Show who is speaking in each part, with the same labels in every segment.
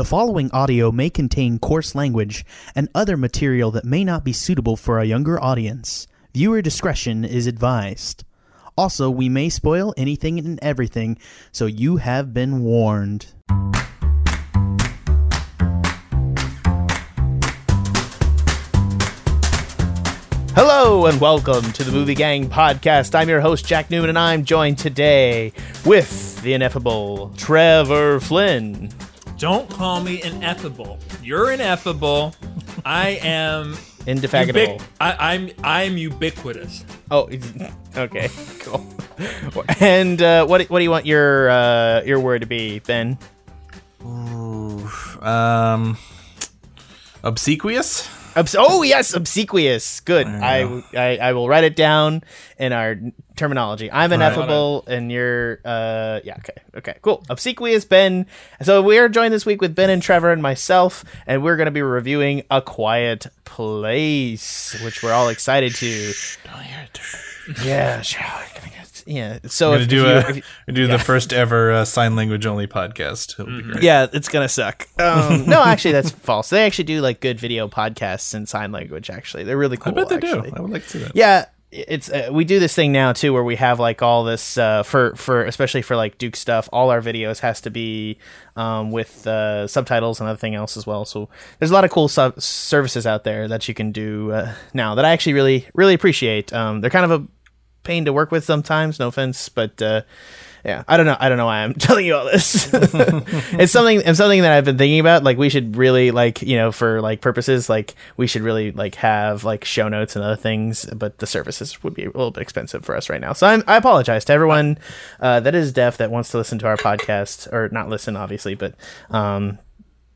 Speaker 1: The following audio may contain coarse language and other material that may not be suitable for a younger audience. Viewer discretion is advised. Also, we may spoil anything and everything, so you have been warned. Hello and welcome to the Movie Gang podcast. I'm your host, Jack Newman, and I'm joined today with the ineffable Trevor Flynn.
Speaker 2: Don't call me ineffable. You're ineffable. I am
Speaker 1: Indefatigable.
Speaker 2: ubic- I, I'm I'm ubiquitous.
Speaker 1: Oh, okay, cool. And uh, what what do you want your uh, your word to be, Ben?
Speaker 3: Um, obsequious.
Speaker 1: Obs- oh yes, obsequious. Good. I, I I will write it down in our terminology. I'm ineffable, and you're uh yeah okay okay cool. Obsequious Ben. So we are joined this week with Ben and Trevor and myself, and we're going to be reviewing A Quiet Place, which we're all excited to. Yeah, sure. Yeah. So
Speaker 3: I'm
Speaker 1: if,
Speaker 3: gonna do
Speaker 1: if you-
Speaker 3: a
Speaker 1: if you-
Speaker 3: gonna do
Speaker 1: yeah.
Speaker 3: the first ever uh, sign language only podcast. It'll be great.
Speaker 1: Yeah, it's gonna suck. Um, no, actually, that's false. They actually do like good video podcasts in sign language. Actually, they're really cool.
Speaker 3: I
Speaker 1: cool.
Speaker 3: bet they
Speaker 1: actually.
Speaker 3: do. I would like to see that.
Speaker 1: Yeah, it's uh, we do this thing now too, where we have like all this uh, for for especially for like Duke stuff. All our videos has to be um, with uh, subtitles and other everything else as well. So there's a lot of cool sub- services out there that you can do uh, now that I actually really really appreciate. Um, they're kind of a pain to work with sometimes. No offense, but. Uh, yeah, I don't know. I don't know why I'm telling you all this. it's something. It's something that I've been thinking about. Like, we should really, like, you know, for like purposes, like, we should really like have like show notes and other things. But the services would be a little bit expensive for us right now. So I'm, I apologize to everyone uh, that is deaf that wants to listen to our podcast, or not listen, obviously, but um,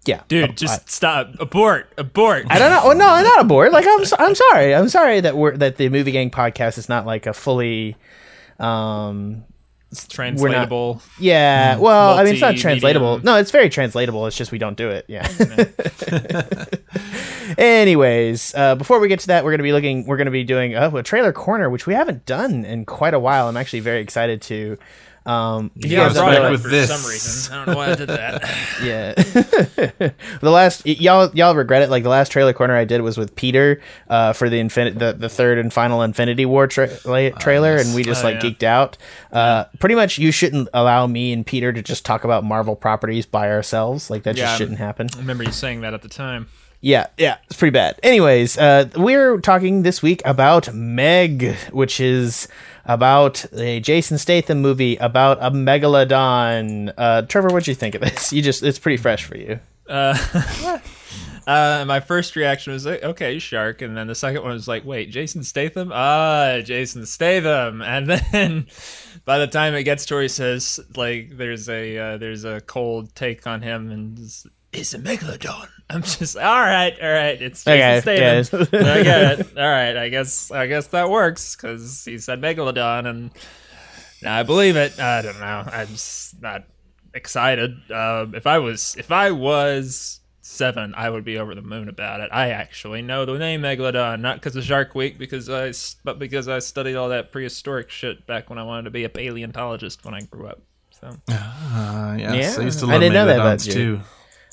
Speaker 1: yeah,
Speaker 2: Dude,
Speaker 1: I-
Speaker 2: just stop. Abort. Abort.
Speaker 1: I don't know. Oh no, I'm not abort. Like I'm, so- I'm sorry. I'm sorry that we're that the movie gang podcast is not like a fully, um, it's
Speaker 2: translatable.
Speaker 1: yeah. Well, I mean, it's not translatable. No, it's very translatable. It's just we don't do it. Yeah. Anyways, uh, before we get to that, we're gonna be looking. We're gonna be doing uh, a trailer corner, which we haven't done in quite a while. I'm actually very excited to. Um,
Speaker 2: Yeah, I
Speaker 1: guys
Speaker 2: brought
Speaker 1: don't
Speaker 2: it
Speaker 1: know-
Speaker 2: up
Speaker 3: with
Speaker 2: for
Speaker 3: this.
Speaker 2: some reason. I don't know why I did that.
Speaker 1: yeah the last y'all y'all regret it like the last trailer corner i did was with peter uh for the infinite the, the third and final infinity war tra- la- trailer and we just
Speaker 2: Oh,
Speaker 1: like
Speaker 2: yeah.
Speaker 1: geeked out uh pretty much you shouldn't allow me and peter to just talk about marvel properties by ourselves like that
Speaker 2: Yeah.
Speaker 1: just shouldn't happen
Speaker 2: I remember you saying that at the time.
Speaker 1: Yeah, yeah, it's pretty bad. Anyways, uh, we're talking this week about Meg, which is about a Jason Statham movie about a megalodon. Uh, Trevor, what'd you think of this? You just—it's pretty fresh for you.
Speaker 2: Uh, my first reaction was like, okay, shark, and then the second one was like, wait, Jason Statham? Ah, Jason Statham, and then by the time it gets to where he says like, there's a uh, there's a cold take on him, and it's, it's a megalodon. I'm just all right, all right, it's Jason
Speaker 1: Okay,
Speaker 2: Statham. I get it. All right, I guess I guess that works because he said megalodon, and I believe it. I don't know. I'm just not excited. Um, if I was if I was seven, I would be over the moon about it. I actually know the name megalodon, not because of Shark Week, because I s- but because I studied all that prehistoric shit back when I wanted to be a paleontologist when I grew up. So
Speaker 3: Uh, yes,
Speaker 1: Yeah,
Speaker 3: I used to
Speaker 1: I didn't know that about
Speaker 3: megalodons
Speaker 1: you.
Speaker 3: too.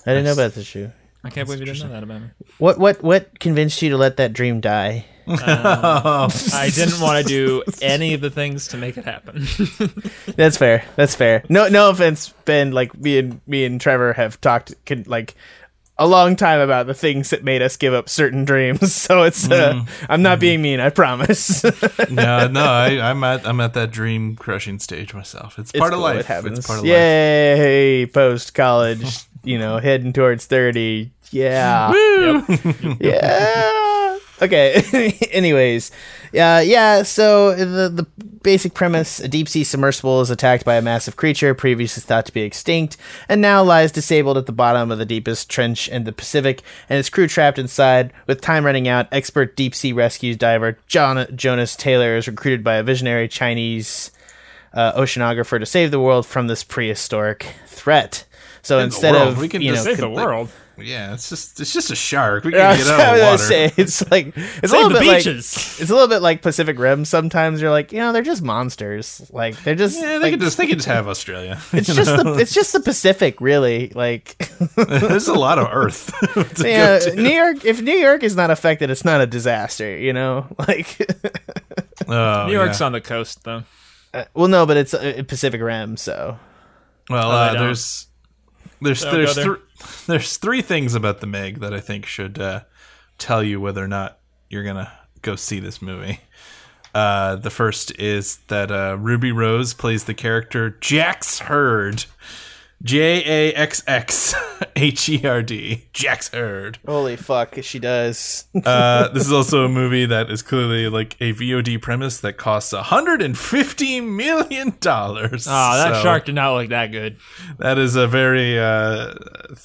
Speaker 1: I didn't know about this shoe.
Speaker 2: I can't believe you didn't know that about me.
Speaker 1: What what what convinced you to let that dream die?
Speaker 2: Um, I didn't want to do any of the things to make it happen.
Speaker 1: That's fair. That's fair. No no offense, Ben. Like me and me and Trevor have talked can, like a long time about the things that made us give up certain dreams. So it's uh, mm-hmm. I'm not mm-hmm. being mean. I promise.
Speaker 3: no, no, I, I'm at I'm at that dream crushing stage myself. It's part
Speaker 1: It's
Speaker 3: of
Speaker 1: cool,
Speaker 3: life.
Speaker 1: It happens.
Speaker 3: It's part of life.
Speaker 1: Yay! Post college, you know, heading towards thirty. Yeah. yeah. Okay. Anyways, yeah, yeah. So the the basic premise: a deep sea submersible is attacked by a massive creature previously thought to be extinct, and now lies disabled at the bottom of the deepest trench in the Pacific, and its crew trapped inside. With time running out, expert deep sea rescue diver John Jonas Taylor is recruited by a visionary Chinese uh, oceanographer to save the world from this prehistoric threat. So
Speaker 3: the
Speaker 1: instead of
Speaker 3: We can
Speaker 1: you know,
Speaker 3: just
Speaker 2: Save the
Speaker 1: con-
Speaker 2: world.
Speaker 3: Yeah, it's just it's just a shark. We can get out of the water.
Speaker 1: say, it's like it's a little
Speaker 2: the
Speaker 1: bit like it's a little bit like Pacific Rim. Sometimes you're like, you know, they're just monsters. Like they're just
Speaker 3: Yeah, they
Speaker 1: like,
Speaker 3: can just they can just have Australia.
Speaker 1: it's
Speaker 3: you
Speaker 1: just
Speaker 3: know?
Speaker 1: the it's just the Pacific, really. Like
Speaker 3: there's a lot of Earth. to
Speaker 1: yeah,
Speaker 3: go to.
Speaker 1: New York. If New York is not affected, it's not a disaster. You know, like
Speaker 3: Oh,
Speaker 2: New York's
Speaker 3: yeah.
Speaker 2: on the coast, though.
Speaker 1: uh, well, no, but it's uh, Pacific Rim, so
Speaker 3: Well,
Speaker 2: Oh,
Speaker 3: uh,
Speaker 2: don't.
Speaker 3: there's there's
Speaker 2: Don't
Speaker 3: there's
Speaker 2: there.
Speaker 3: there's three things about the Meg that I think should uh, tell you whether or not you're gonna go see this movie. Uh, the first is that uh, Ruby Rose plays the character Jaxx Herd, J A X X H E R D, Jaxx Herd.
Speaker 1: holy fuck, she does.
Speaker 3: Uh, this is also a movie that is clearly like a VOD premise that costs 150 million dollars.
Speaker 2: Oh, that shark did not look that good.
Speaker 3: That is a very uh,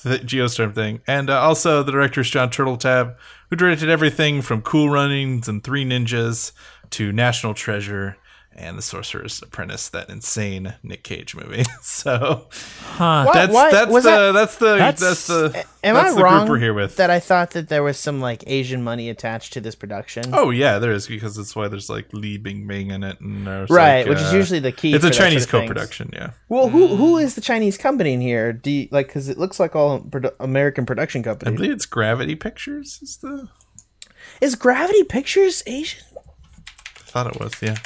Speaker 3: th- Geostorm thing. And uh, also, the director is Jon Turteltaub, who directed everything from Cool Runnings and Three Ninjas to National Treasure and The Sorcerer's Apprentice, that insane Nick Cage movie. so
Speaker 2: Huh.
Speaker 3: That's
Speaker 1: What?
Speaker 3: that's
Speaker 1: Was
Speaker 3: the
Speaker 1: that-
Speaker 3: that's the
Speaker 2: That's-
Speaker 3: that's, the
Speaker 1: Am
Speaker 3: that's
Speaker 1: I
Speaker 3: the
Speaker 1: wrong
Speaker 3: group we're here with.
Speaker 1: that I thought that there was some like Asian money attached to this production?
Speaker 3: oh yeah, there is because that's why there's like Li Bing Bing in it, and
Speaker 1: right,
Speaker 3: like,
Speaker 1: which is
Speaker 3: uh,
Speaker 1: usually the key.
Speaker 3: it's
Speaker 1: for
Speaker 3: a Chinese
Speaker 1: sort of
Speaker 3: co-production. Yeah,
Speaker 1: Well, who who is the Chinese company in here? Do you, like because it looks like all produ- American production companies.
Speaker 3: I believe it's Gravity Pictures. Is the
Speaker 1: Is Gravity Pictures Asian?
Speaker 3: I thought it was yeah.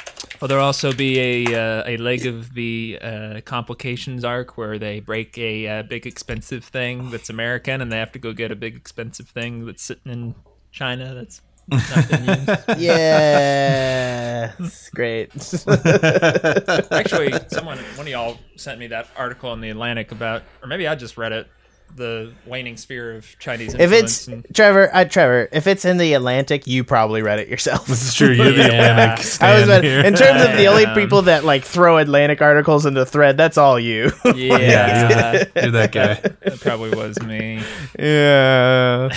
Speaker 2: Will there'll also be a uh, a leg of the uh, complications arc where they break a uh, big expensive thing that's American and they have to go get a big expensive thing that's sitting in China that's not been used?
Speaker 1: Yeah, it's great.
Speaker 2: Actually, someone one of y'all sent me that article in the Atlantic about, or maybe I just read it. The waning sphere of Chinese
Speaker 1: if
Speaker 2: influence.
Speaker 1: it's
Speaker 2: and-
Speaker 1: Trevor, uh, Trevor, if it's in the Atlantic, you probably read it yourself.
Speaker 3: This is true. You're the
Speaker 2: Yeah.
Speaker 3: Atlantic
Speaker 1: I was about,
Speaker 3: here.
Speaker 1: in terms of the only people that like throw Atlantic articles into thread. That's all you.
Speaker 2: yeah,
Speaker 3: You're that guy.
Speaker 2: that probably was me.
Speaker 1: yeah.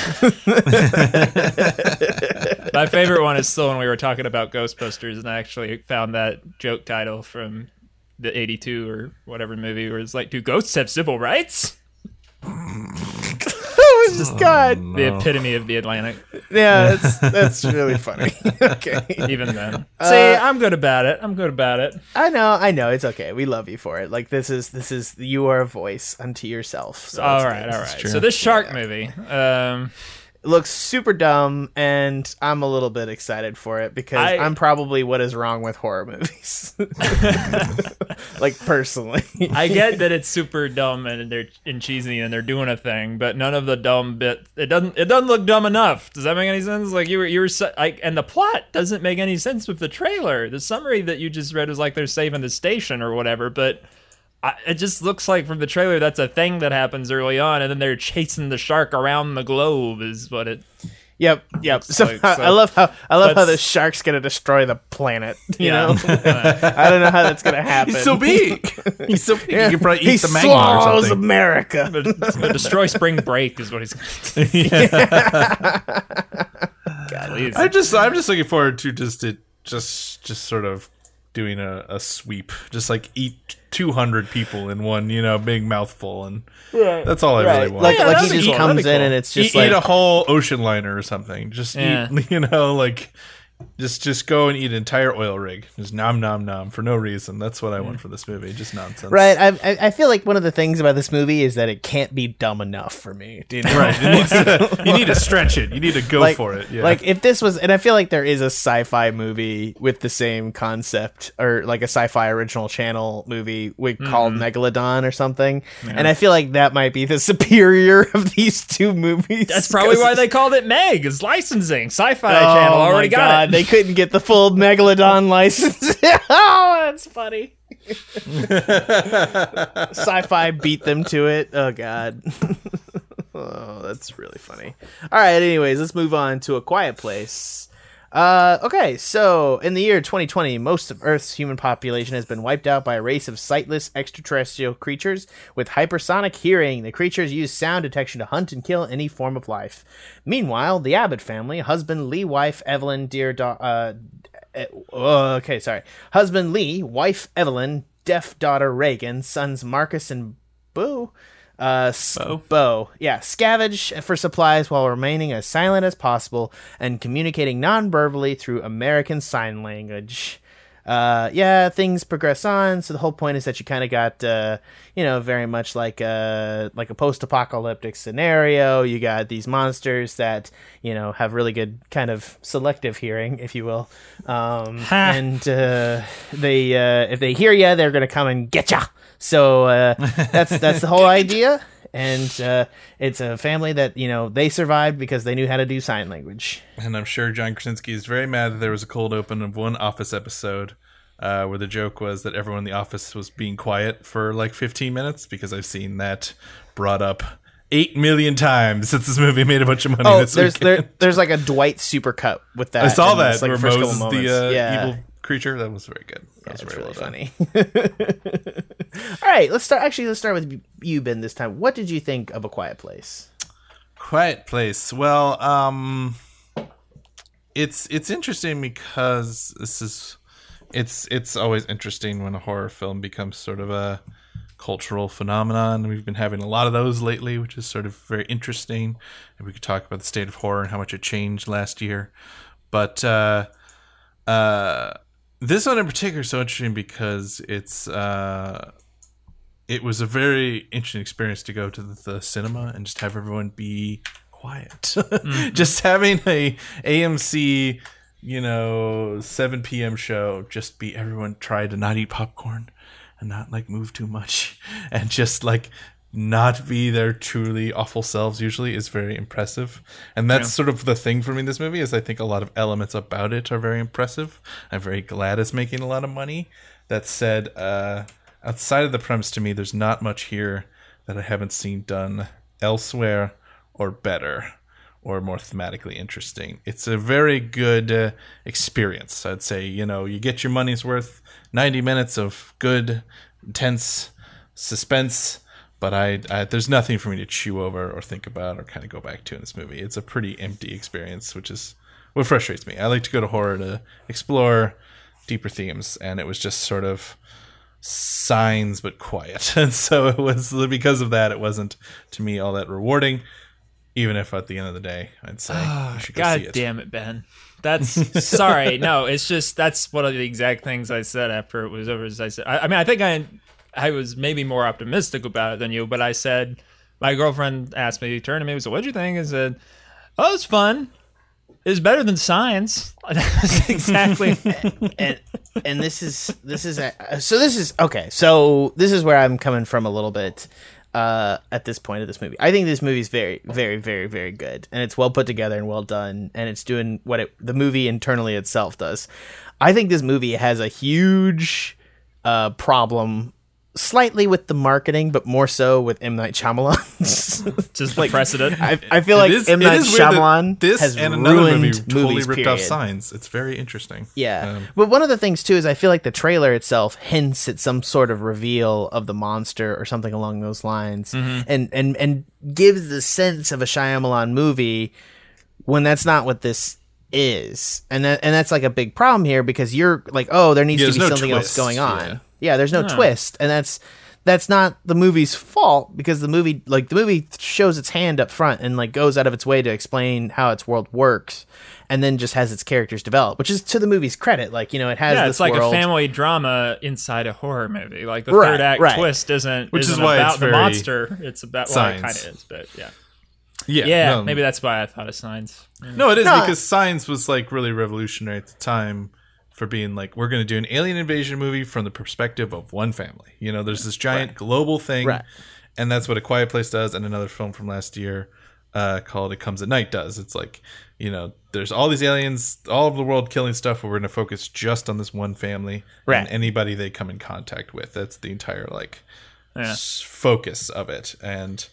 Speaker 2: My favorite one is still when we were talking about Ghostbusters, and I actually found that joke title from the '82 or whatever movie, where it's like, "Do ghosts have civil rights?"
Speaker 1: Oh my god.
Speaker 2: The epitome of the Atlantic.
Speaker 1: Yeah, that's that's really funny. okay.
Speaker 2: Even then,
Speaker 1: Uh,
Speaker 2: see, I'm good about it. I'm good about it.
Speaker 1: I know, I know. It's okay. We love you for it. Like this is this is you are a voice unto yourself. So
Speaker 2: all
Speaker 1: it's
Speaker 2: right,
Speaker 1: good.
Speaker 2: all right. So this shark movie, um,
Speaker 1: It looks super dumb, and I'm a little bit excited for it because
Speaker 2: I-
Speaker 1: I'm probably what is wrong with horror movies. like personally,
Speaker 2: I get that it's super dumb and they're and cheesy and they're doing a thing, but none of the dumb bit it doesn't it doesn't look dumb enough. Does that make any sense? Like you were you were like and the plot doesn't make any sense with the trailer. The summary that you just read was like they're saving the station or whatever, but I, it just looks like from the trailer that's a thing that happens early on, and then they're chasing the shark around the globe is what it.
Speaker 1: Yep, yep. So,
Speaker 2: like-
Speaker 1: I love how I love how the shark's gonna destroy the planet. You
Speaker 2: Yeah.
Speaker 1: know, I don't know how that's gonna happen.
Speaker 3: He's so big. He's so big.
Speaker 1: Yeah.
Speaker 3: You could probably eat
Speaker 1: he
Speaker 3: the magma or
Speaker 1: swallows
Speaker 3: something.
Speaker 1: America.
Speaker 2: But it's gonna destroy Spring Break is what he's going to do. Please.
Speaker 3: I'm just I'm just looking forward to just it just just sort of doing a, a sweep, just like eat 200 people in one, you know, big mouthful, and that's all I really want.
Speaker 1: Like
Speaker 2: Yeah,
Speaker 1: like he just
Speaker 2: cool,
Speaker 1: comes
Speaker 2: that'd
Speaker 1: in
Speaker 2: cool.
Speaker 1: and it's
Speaker 3: eat,
Speaker 1: just like
Speaker 3: eat a whole ocean liner or something. Just
Speaker 2: Yeah.
Speaker 3: eat, you know, like just just go and eat an entire oil rig. Just nom nom nom for no reason. That's what I want for this movie. Just nonsense.
Speaker 1: Right, I, I I feel like one of the things about this movie is that it can't be dumb enough for me. You know?
Speaker 3: Right. It needs to, you need to stretch it. You need to go
Speaker 1: like,
Speaker 3: for it. Yeah.
Speaker 1: Like if this was, and I feel like there is a sci-fi movie with the same concept, or like a sci-fi original channel movie with, called
Speaker 3: Mm-hmm.
Speaker 1: Megalodon or something, and I feel like that might be the superior of these two movies.
Speaker 2: That's probably why they called it Meg. Is licensing. Sci-Fi
Speaker 1: Oh
Speaker 2: Channel
Speaker 1: my
Speaker 2: already got
Speaker 1: God,
Speaker 2: it.
Speaker 1: They couldn't get the full Megalodon license. oh, that's funny. Sci-fi beat them to it. Oh god. oh, that's really funny. All right. Anyways, let's move on to a quiet place. Uh, okay, so in the year 2020, most of Earth's human population has been wiped out by a race of sightless extraterrestrial creatures with hypersonic hearing. The creatures use sound detection to hunt and kill any form of life. Meanwhile, the Abbott family, husband Lee, wife Evelyn, dear da- uh, oh, okay, sorry, husband Lee, wife Evelyn, deaf daughter Regan, sons Marcus and Boo, Uh, s-
Speaker 3: Beau?
Speaker 1: Beau. Yeah, scavenge for supplies while remaining as silent as possible and communicating non-verbally through American Sign Language. Uh, yeah, things progress on. So the whole point is that you kind of got, uh, you know, very much like a like a post-apocalyptic scenario. You got these monsters that you know have really good kind of selective hearing, if you will, um, and uh, they uh, if they hear you, they're gonna come and get ya. So uh, that's that's the whole idea. And uh, it's a family that you know they survived because they knew how to do sign language.
Speaker 3: And I'm sure John Krasinski is very mad that there was a cold open of one Office episode uh, where the joke was that everyone in the office was being quiet for like 15 minutes because I've seen that brought up eight million times since this movie made a bunch of money.
Speaker 1: Oh, there's there, there's like a Dwight supercut with that.
Speaker 3: I saw that
Speaker 1: like,
Speaker 3: where
Speaker 1: couple
Speaker 3: the uh,
Speaker 1: yeah.
Speaker 3: evil creature. That was very good. That
Speaker 1: Yeah,
Speaker 3: was very
Speaker 1: really
Speaker 3: well done.
Speaker 1: funny. All right, let's start. Actually, let's start with you, Ben. This time, what did you think of A Quiet Place?
Speaker 3: Quiet Place. Well, um it's it's interesting because this is it's it's always interesting when a horror film becomes sort of a cultural phenomenon. We've been having a lot of those lately, which is sort of very interesting. And we could talk about the state of horror and how much it changed last year. But uh uh this one in particular is so interesting because it's uh it was a very interesting experience to go to the, the cinema and just have everyone be quiet. just having a AMC, you know, 7 p.m. show, just be everyone try to not eat popcorn and not like move too much and just like not be their truly awful selves usually is very impressive. And that's sort of the thing for me in this movie is I think a lot of elements about it are very impressive. I'm very glad it's making a lot of money. That said, uh outside of the premise to me there's not much here that I haven't seen done elsewhere or better or more thematically interesting. It's a very good uh, experience. I'd say, you know, you get your money's worth 90 minutes of good, intense suspense, but I, I there's nothing for me to chew over or think about or kind of go back to in this movie. It's a pretty empty experience, which is what frustrates me. I like to go to horror to explore deeper themes, and it was just sort of signs but quiet. And so it was because of that, it wasn't to me all that rewarding. Even if at the end of the day, I'd say ah, should go
Speaker 2: God
Speaker 3: it.
Speaker 2: damn it, Ben. That's sorry. No, it's just that's one of the exact things I said after it was over. As I said, I, I mean, I think I I was maybe more optimistic about it than you, but I said my girlfriend asked me, turned to me, was, "What'd you think?" I said, "Oh, it's fun. It's better than science." That's exactly.
Speaker 1: and and this is this is a, so this is okay. So this is where I'm coming from a little bit uh, at this point of this movie. I think this movie is very very very very good, and it's well put together and well done, and it's doing what it the movie internally itself does. I think this movie has a huge uh, problem. Slightly with the marketing, but more so with M Night Shyamalan.
Speaker 2: just the precedent.
Speaker 1: I, I feel
Speaker 3: It
Speaker 1: like
Speaker 3: is-
Speaker 1: M Night
Speaker 3: is weird that
Speaker 1: Shyamalan
Speaker 3: this
Speaker 1: has
Speaker 3: and another
Speaker 1: ruined
Speaker 3: movie totally
Speaker 1: movies,
Speaker 3: ripped off signs. It's very interesting.
Speaker 1: Yeah.
Speaker 3: Um,
Speaker 1: but one of the things too is I feel like the trailer itself hints at some sort of reveal of the monster or something along those lines and and and gives the sense of a Shyamalan movie when that's not what this is. And that and that's like a big problem here because you're like, "Oh, there needs
Speaker 3: Yeah,
Speaker 1: to be
Speaker 3: no
Speaker 1: something else going on."
Speaker 3: yeah.
Speaker 1: Yeah, there's no twist. And that's that's not the movie's fault because the movie like the movie shows its hand up front and like goes out of its way to explain how its world works and then just has its characters develop which is to the movie's credit like you know it has
Speaker 2: yeah,
Speaker 1: this
Speaker 2: it's like
Speaker 1: world
Speaker 2: a family drama inside a horror movie. Like the
Speaker 1: Right,
Speaker 2: third act
Speaker 1: right.
Speaker 2: twist isn't
Speaker 3: Which is
Speaker 2: isn't
Speaker 3: why
Speaker 2: about
Speaker 3: it's
Speaker 2: the
Speaker 3: very
Speaker 2: monster. It's about well, it kind of is, but yeah,
Speaker 3: Yeah,
Speaker 2: yeah.
Speaker 3: no,
Speaker 2: maybe that's why I thought of signs.
Speaker 3: No, it is
Speaker 1: No.
Speaker 3: because Signs was like really revolutionary at the time for being like we're going to do an alien invasion movie from the perspective of one family. You know, there's this giant global thing,
Speaker 1: Right.
Speaker 3: and that's what A Quiet Place does, and another film from last year uh, called It Comes at Night does. It's like you know, there's all these aliens, all over the world killing stuff, but we're going to focus just on this one family
Speaker 1: Right.
Speaker 3: and anybody they come in contact with. That's the entire like
Speaker 2: Yeah.
Speaker 3: s- focus of it, and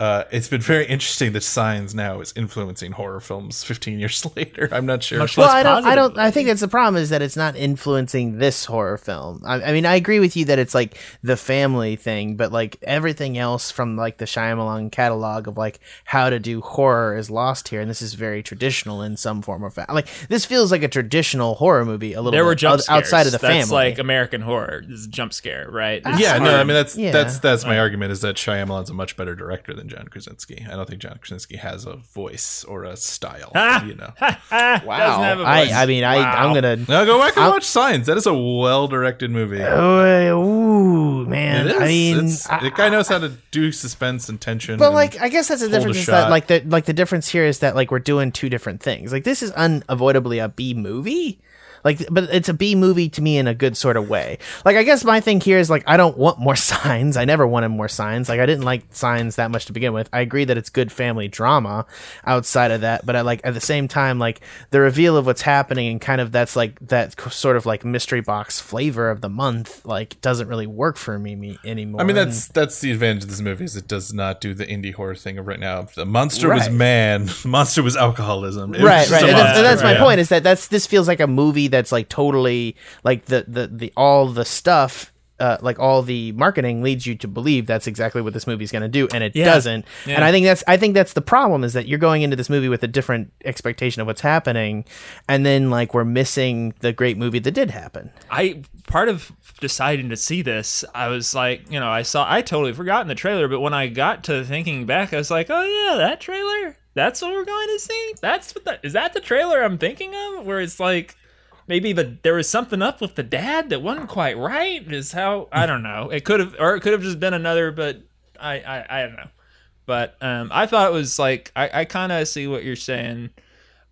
Speaker 3: uh, it's been very interesting that Signs now is influencing horror films 15 years later. I'm not sure.
Speaker 2: Much
Speaker 1: Well,
Speaker 2: less
Speaker 1: I don't. I don't. I think that's the problem is that it's not influencing this horror film. I, I mean, I agree with you that it's like the family thing, but like everything else from like the Shyamalan catalog of like how to do horror is lost here, and this is very traditional in some form or fashion. Like this feels like a traditional horror movie a little.
Speaker 2: There were
Speaker 1: bit,
Speaker 2: jump scares.
Speaker 1: outside of the
Speaker 2: That's
Speaker 1: family.
Speaker 2: like American horror. This is a jump scare, right? It's
Speaker 3: yeah, no. I mean that's
Speaker 1: Yeah.
Speaker 3: that's that's my argument is that Shyamalan's a much better director than John Krasinski. I don't think John Krasinski has a voice or a style.
Speaker 2: Ah!
Speaker 3: You know.
Speaker 2: Ah, doesn't have a
Speaker 1: I,
Speaker 2: voice.
Speaker 1: I mean, I, I'm gonna.
Speaker 3: Now go back and watch Signs. That is a well directed movie.
Speaker 1: Oh, ooh, man.
Speaker 3: It is.
Speaker 1: I mean,
Speaker 3: It's-
Speaker 1: I-
Speaker 3: the guy knows how to do suspense and tension.
Speaker 1: But
Speaker 3: and-
Speaker 1: like, I guess that's the
Speaker 3: a
Speaker 1: difference. Is that like the like the difference here is that like we're doing two different things. Like this is unavoidably a B movie. Like, but it's a B movie to me in a good sort of way. Like, I guess my thing here is like I don't want more signs. I never wanted more signs. Like, I didn't like signs that much to begin with. I agree that it's good family drama outside of that, but I like at the same time like the reveal of what's happening and kind of that's like that sort of like mystery box flavor of the month like doesn't really work for me, me anymore.
Speaker 3: I mean, that's that's the advantage of this movie is it does not do the indie horror thing of right now. The monster was man, monster was alcoholism. It
Speaker 1: right
Speaker 3: just
Speaker 1: right that's, that's my
Speaker 3: right?
Speaker 1: point is that that's this feels like a movie that's like totally like the the, the all the stuff uh, like all the marketing leads you to believe that's exactly what this movie's going to do and it
Speaker 2: Yeah.
Speaker 1: doesn't
Speaker 2: Yeah.
Speaker 1: and i think that's i think that's the problem is that you're going into this movie with a different expectation of what's happening and then like we're missing the great movie that did happen
Speaker 2: I part of deciding to see this, I was like, you know, I saw I totally forgotten the trailer, but when I got to thinking back, I was like, oh yeah, that trailer. That's what we're going to see. That's what the, is that the trailer I'm thinking of? Where it's like maybe the there was something up with the dad that wasn't quite right. Is how I don't know. It could have or it could have just been another, but I I, I don't know. But um, I thought it was like I, I kind of see what you're saying.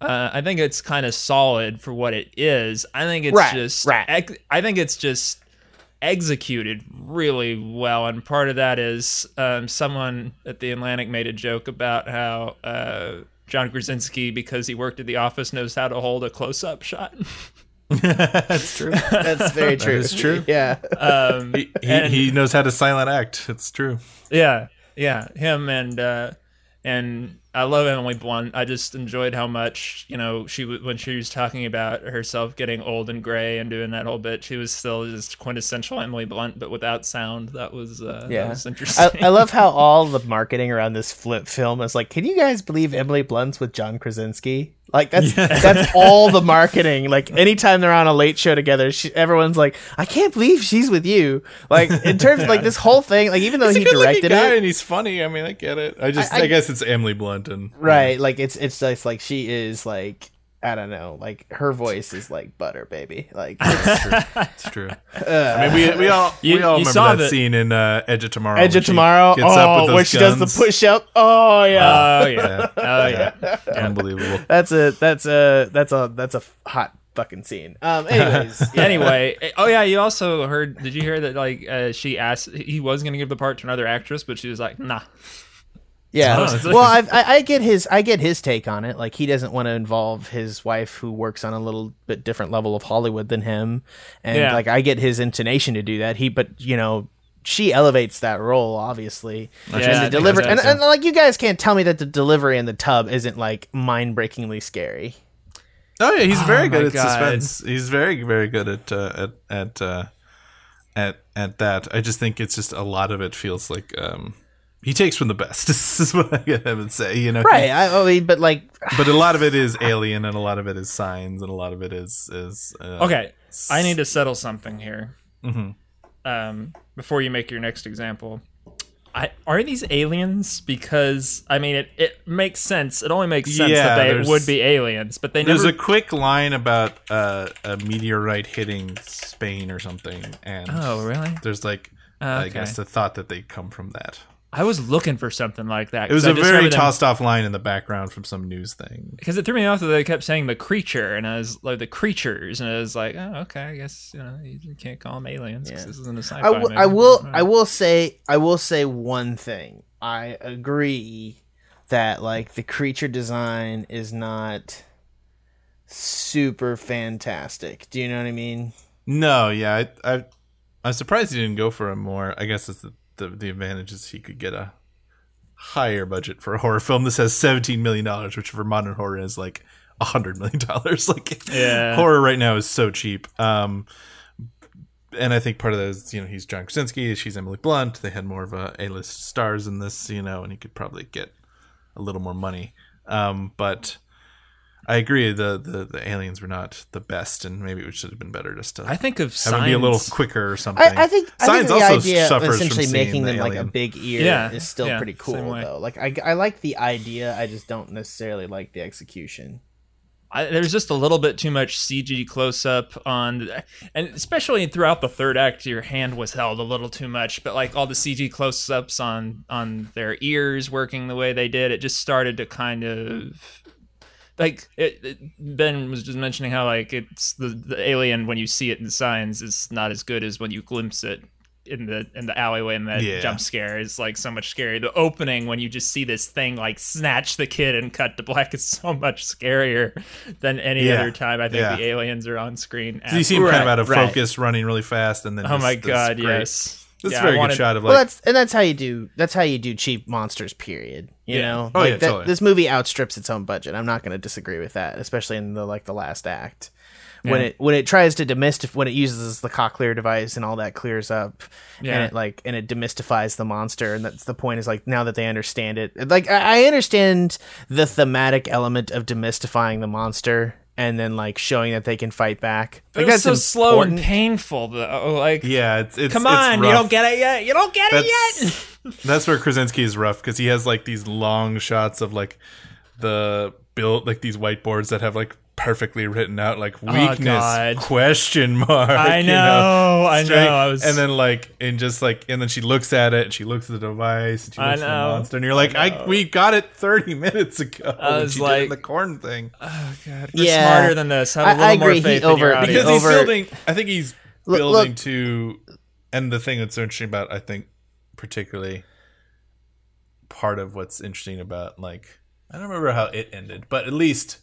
Speaker 2: Uh, I think it's kind of solid for what it is. I think it's
Speaker 1: Right,
Speaker 2: just
Speaker 1: right.
Speaker 2: ex- I think it's just executed really well, and part of that is um, someone at the Atlantic made a joke about how uh, John Krasinski, because he worked at the office, knows how to hold a close-up shot.
Speaker 3: That's true.
Speaker 1: that's very true
Speaker 3: is true.
Speaker 1: yeah
Speaker 2: Um,
Speaker 3: He, he,
Speaker 2: and-
Speaker 3: he knows how to silent act. It's true.
Speaker 2: Yeah, yeah, him and uh, and I love Emily Blunt. I just enjoyed how much you know she w- when she was talking about herself getting old and gray and doing that whole bit. She was still just quintessential Emily Blunt, but without sound. That was uh,
Speaker 1: Yeah.
Speaker 2: that was interesting.
Speaker 1: I, I love how all the marketing around this flip film is like, can you guys believe Emily Blunt's with John Krasinski? Like that's that's all the marketing. Like anytime they're on a late show together, she, everyone's like, I can't believe she's with you. Like in terms of like this whole thing, like even though
Speaker 3: He's
Speaker 1: he directed it,
Speaker 3: and he's funny. I mean, I get it. I just,
Speaker 1: I-
Speaker 3: I,
Speaker 1: I-
Speaker 3: guess it's Emily Blunt and
Speaker 1: right? Like it's it's just like she is like I don't know, like her voice is like butter, baby. Like
Speaker 3: It's true. It's true. Uh, I mean, we, we all
Speaker 2: You-
Speaker 3: we all remember
Speaker 2: saw
Speaker 3: that
Speaker 2: the-
Speaker 3: scene in uh, Edge of Tomorrow.
Speaker 1: Edge of Tomorrow.
Speaker 3: gets up with
Speaker 1: Oh,
Speaker 3: those
Speaker 1: where she does the push up. Oh yeah.
Speaker 2: oh yeah, oh yeah.
Speaker 3: Unbelievable.
Speaker 1: that's a that's a that's a that's a f- hot fucking scene. Um. Anyways. yeah.
Speaker 2: Anyway, eh, oh yeah, you also heard? Did you hear that? Like, uh, she asked, he was gonna give the part to another actress, but she was like, nah.
Speaker 1: Yeah.
Speaker 2: So-
Speaker 1: well, I've, I I get his I get his take on it. Like he doesn't want to involve his wife, who works on a little bit different level of Hollywood than him, and
Speaker 2: Yeah.
Speaker 1: like I get his intonation to do that. He, but you know. She elevates that role, obviously,
Speaker 2: Yeah,
Speaker 1: and the delivery,
Speaker 2: that's
Speaker 1: and, and like you guys can't tell me that the delivery in the tub isn't like mind-breakingly scary.
Speaker 3: Oh yeah, he's very
Speaker 2: my
Speaker 3: good at
Speaker 2: God.
Speaker 3: suspense. He's very very good at uh, at at uh, at at that. I just think it's just a lot of it feels like um, he takes from the best. this is what I would say. You know,
Speaker 1: Right? I, I mean, but like,
Speaker 3: But a lot of it is alien, and a lot of it is signs, and a lot of it is is uh,
Speaker 2: Okay, I need to settle something here.
Speaker 3: Mhm.
Speaker 2: Um, before you make your next example, I, are these aliens? Because I mean, it, it makes sense. It only makes sense
Speaker 3: Yeah,
Speaker 2: that they would be aliens, but they
Speaker 3: There's
Speaker 2: never.
Speaker 3: a quick line about uh, a meteorite hitting Spain or something, and
Speaker 2: oh, really?
Speaker 3: there's like I
Speaker 2: Okay.
Speaker 3: guess the thought that they come from that.
Speaker 2: I was looking for something like that.
Speaker 3: It was a very
Speaker 2: remember them-
Speaker 3: tossed off line in the background from some news thing.
Speaker 2: because it threw me off that they kept saying the creature, and I was like the creatures, and I was like, oh, okay, I guess you know you can't call them aliens because
Speaker 1: Yeah.
Speaker 2: this isn't a sci-fi.
Speaker 1: I, w- I
Speaker 2: movie.
Speaker 1: will I will say I will say one thing. I agree that like the creature design is not super fantastic. Do you know what I mean?
Speaker 3: No, yeah, I, I I'm surprised he didn't go for a more. I guess it's the the, the advantage is he could get a higher budget for a horror film. This has seventeen million dollars, which for modern horror is like a hundred million dollars. Like
Speaker 2: Yeah.
Speaker 3: horror right now is so cheap. Um, and I think part of that is you know he's John Krasinski, she's Emily Blunt. They had more of a A list stars in this, you know, and he could probably get a little more money. Um, but I agree the, the the aliens were not the best, and maybe it should have been better just to
Speaker 2: I think of
Speaker 3: have
Speaker 2: signs.
Speaker 3: be a little quicker or something.
Speaker 1: I, I think I think the
Speaker 3: also
Speaker 1: idea
Speaker 3: suffers from
Speaker 1: essentially
Speaker 3: seeing
Speaker 1: making
Speaker 3: the
Speaker 1: them like a big ear
Speaker 2: Yeah,
Speaker 1: is still
Speaker 2: yeah,
Speaker 1: pretty cool though. Like I, I like the idea, I just don't necessarily like the execution.
Speaker 2: I, there's just a little bit too much CG close up on, and especially throughout the third act, your hand was held a little too much. But like all the CG close ups on on their ears working the way they did, it just started to kind of like it, it- Ben was just mentioning how like it's the, the alien when you see it in signs is not as good as when you glimpse it in the in the alleyway and that
Speaker 3: Yeah.
Speaker 2: jump scare is like so much scarier. The opening when you just see this thing like snatch the kid and cut to black is so much scarier than any
Speaker 3: Yeah.
Speaker 2: other time. I think
Speaker 3: Yeah.
Speaker 2: the aliens are on screen.
Speaker 3: So you see him kind of out of
Speaker 1: right.
Speaker 3: focus, running really fast, and then
Speaker 2: oh
Speaker 3: just
Speaker 2: my
Speaker 3: this
Speaker 2: god,
Speaker 3: great-
Speaker 2: yes.
Speaker 3: This
Speaker 2: Yeah,
Speaker 3: is very
Speaker 2: wanted-
Speaker 3: good shot of
Speaker 1: well,
Speaker 3: like
Speaker 1: that's and that's how you do that's how you do cheap monsters. Period. You
Speaker 2: Yeah.
Speaker 1: know,
Speaker 3: Oh,
Speaker 1: like
Speaker 3: yeah,
Speaker 1: that,
Speaker 3: totally.
Speaker 1: this movie outstrips its own budget. I'm not going to disagree with that, especially in the like the last act when
Speaker 2: Yeah.
Speaker 1: it when it tries to demystify when it uses the cochlear device and all that clears up
Speaker 2: Yeah.
Speaker 1: and it like and it demystifies the monster and that's the point is like now that they understand it like I, I understand the thematic element of demystifying the monster and then like showing that they can fight back
Speaker 2: But
Speaker 1: like
Speaker 2: it was so slow and painful though. Like
Speaker 3: yeah, it's, it's
Speaker 2: come
Speaker 3: it's
Speaker 2: on, you don't get it yet. You don't get it yet.
Speaker 3: That's, that's where Krasinski is rough because he has like these long shots of like the build, like these whiteboards that have like perfectly written out like oh, weakness
Speaker 2: Oh,
Speaker 3: question mark.
Speaker 2: I
Speaker 3: you
Speaker 2: know, I
Speaker 3: straight-
Speaker 2: know, I was-
Speaker 3: and then like and just like and then she looks at it, and she looks at the device, and she
Speaker 2: I
Speaker 3: looks at the
Speaker 2: know,
Speaker 3: monster, and you're like, I, we got it thirty minutes ago.
Speaker 2: I
Speaker 3: when
Speaker 2: was
Speaker 3: she did
Speaker 2: like-
Speaker 3: the corn thing
Speaker 2: Oh god, we're
Speaker 1: Yeah.
Speaker 2: smarter than this. Have a
Speaker 1: I-
Speaker 2: little
Speaker 1: I
Speaker 2: more
Speaker 1: agree, he
Speaker 2: faith in your
Speaker 1: over-
Speaker 3: because he's
Speaker 1: over-
Speaker 3: building. I think he's
Speaker 1: Look-
Speaker 3: building
Speaker 1: look.
Speaker 3: to, and the thing that's so interesting about I think particularly part of what's interesting about like I don't remember how it ended, but at least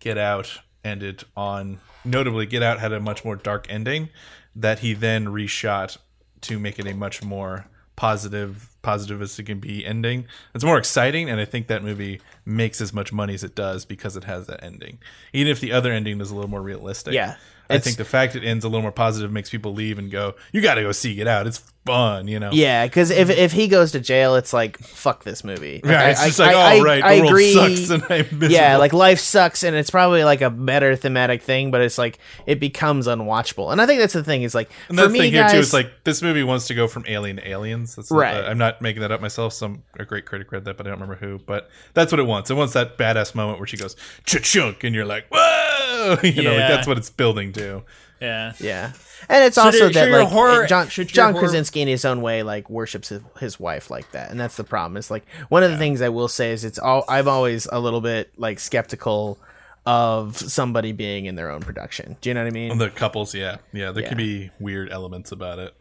Speaker 3: Get Out ended on notably Get Out had a much more dark ending that he then reshot to make it a much more positive positive as it can be ending. It's more exciting and I think that movie makes as much money as it does because it has that ending. Even if the other ending is a little more realistic.
Speaker 1: Yeah.
Speaker 3: I think the fact it ends a little more positive makes people leave and go, "You got to go see Get Out. It's fun," you know.
Speaker 1: Yeah, because if if he goes to jail, it's like fuck this movie. Like,
Speaker 3: Yeah, it's
Speaker 1: I-
Speaker 3: just
Speaker 1: I-
Speaker 3: like,
Speaker 1: I-
Speaker 3: oh right,
Speaker 1: I
Speaker 3: the world
Speaker 1: agree.
Speaker 3: sucks and I'm miserable.
Speaker 1: Yeah, like life sucks, and it's probably like a better thematic thing, but it's like it becomes unwatchable. And I think that's the thing is like
Speaker 3: And
Speaker 1: for me,
Speaker 3: thing here
Speaker 1: guys,
Speaker 3: too. Is like this movie wants to go from Alien to Aliens. That's
Speaker 1: Right.
Speaker 3: uh, I'm not making that up myself. Some a great critic read that, but I don't remember who. But that's what it wants. It wants that badass moment where she goes chunk, and you're like, whoa, you know, like that's what it's building to.
Speaker 2: Yeah.
Speaker 1: yeah, and it's
Speaker 2: Should
Speaker 1: also
Speaker 2: your-
Speaker 1: that
Speaker 2: should
Speaker 1: like
Speaker 2: horror-
Speaker 1: John
Speaker 2: should
Speaker 1: John
Speaker 2: horror-
Speaker 1: Krasinski in his own way like worships his, his wife like that, and that's the problem. It's like one of the things I will say is it's all I'm always a little bit like skeptical of somebody being in their own production. Do you know what I mean?
Speaker 3: The couples, yeah, yeah, there
Speaker 1: Yeah.
Speaker 3: can be weird elements about it.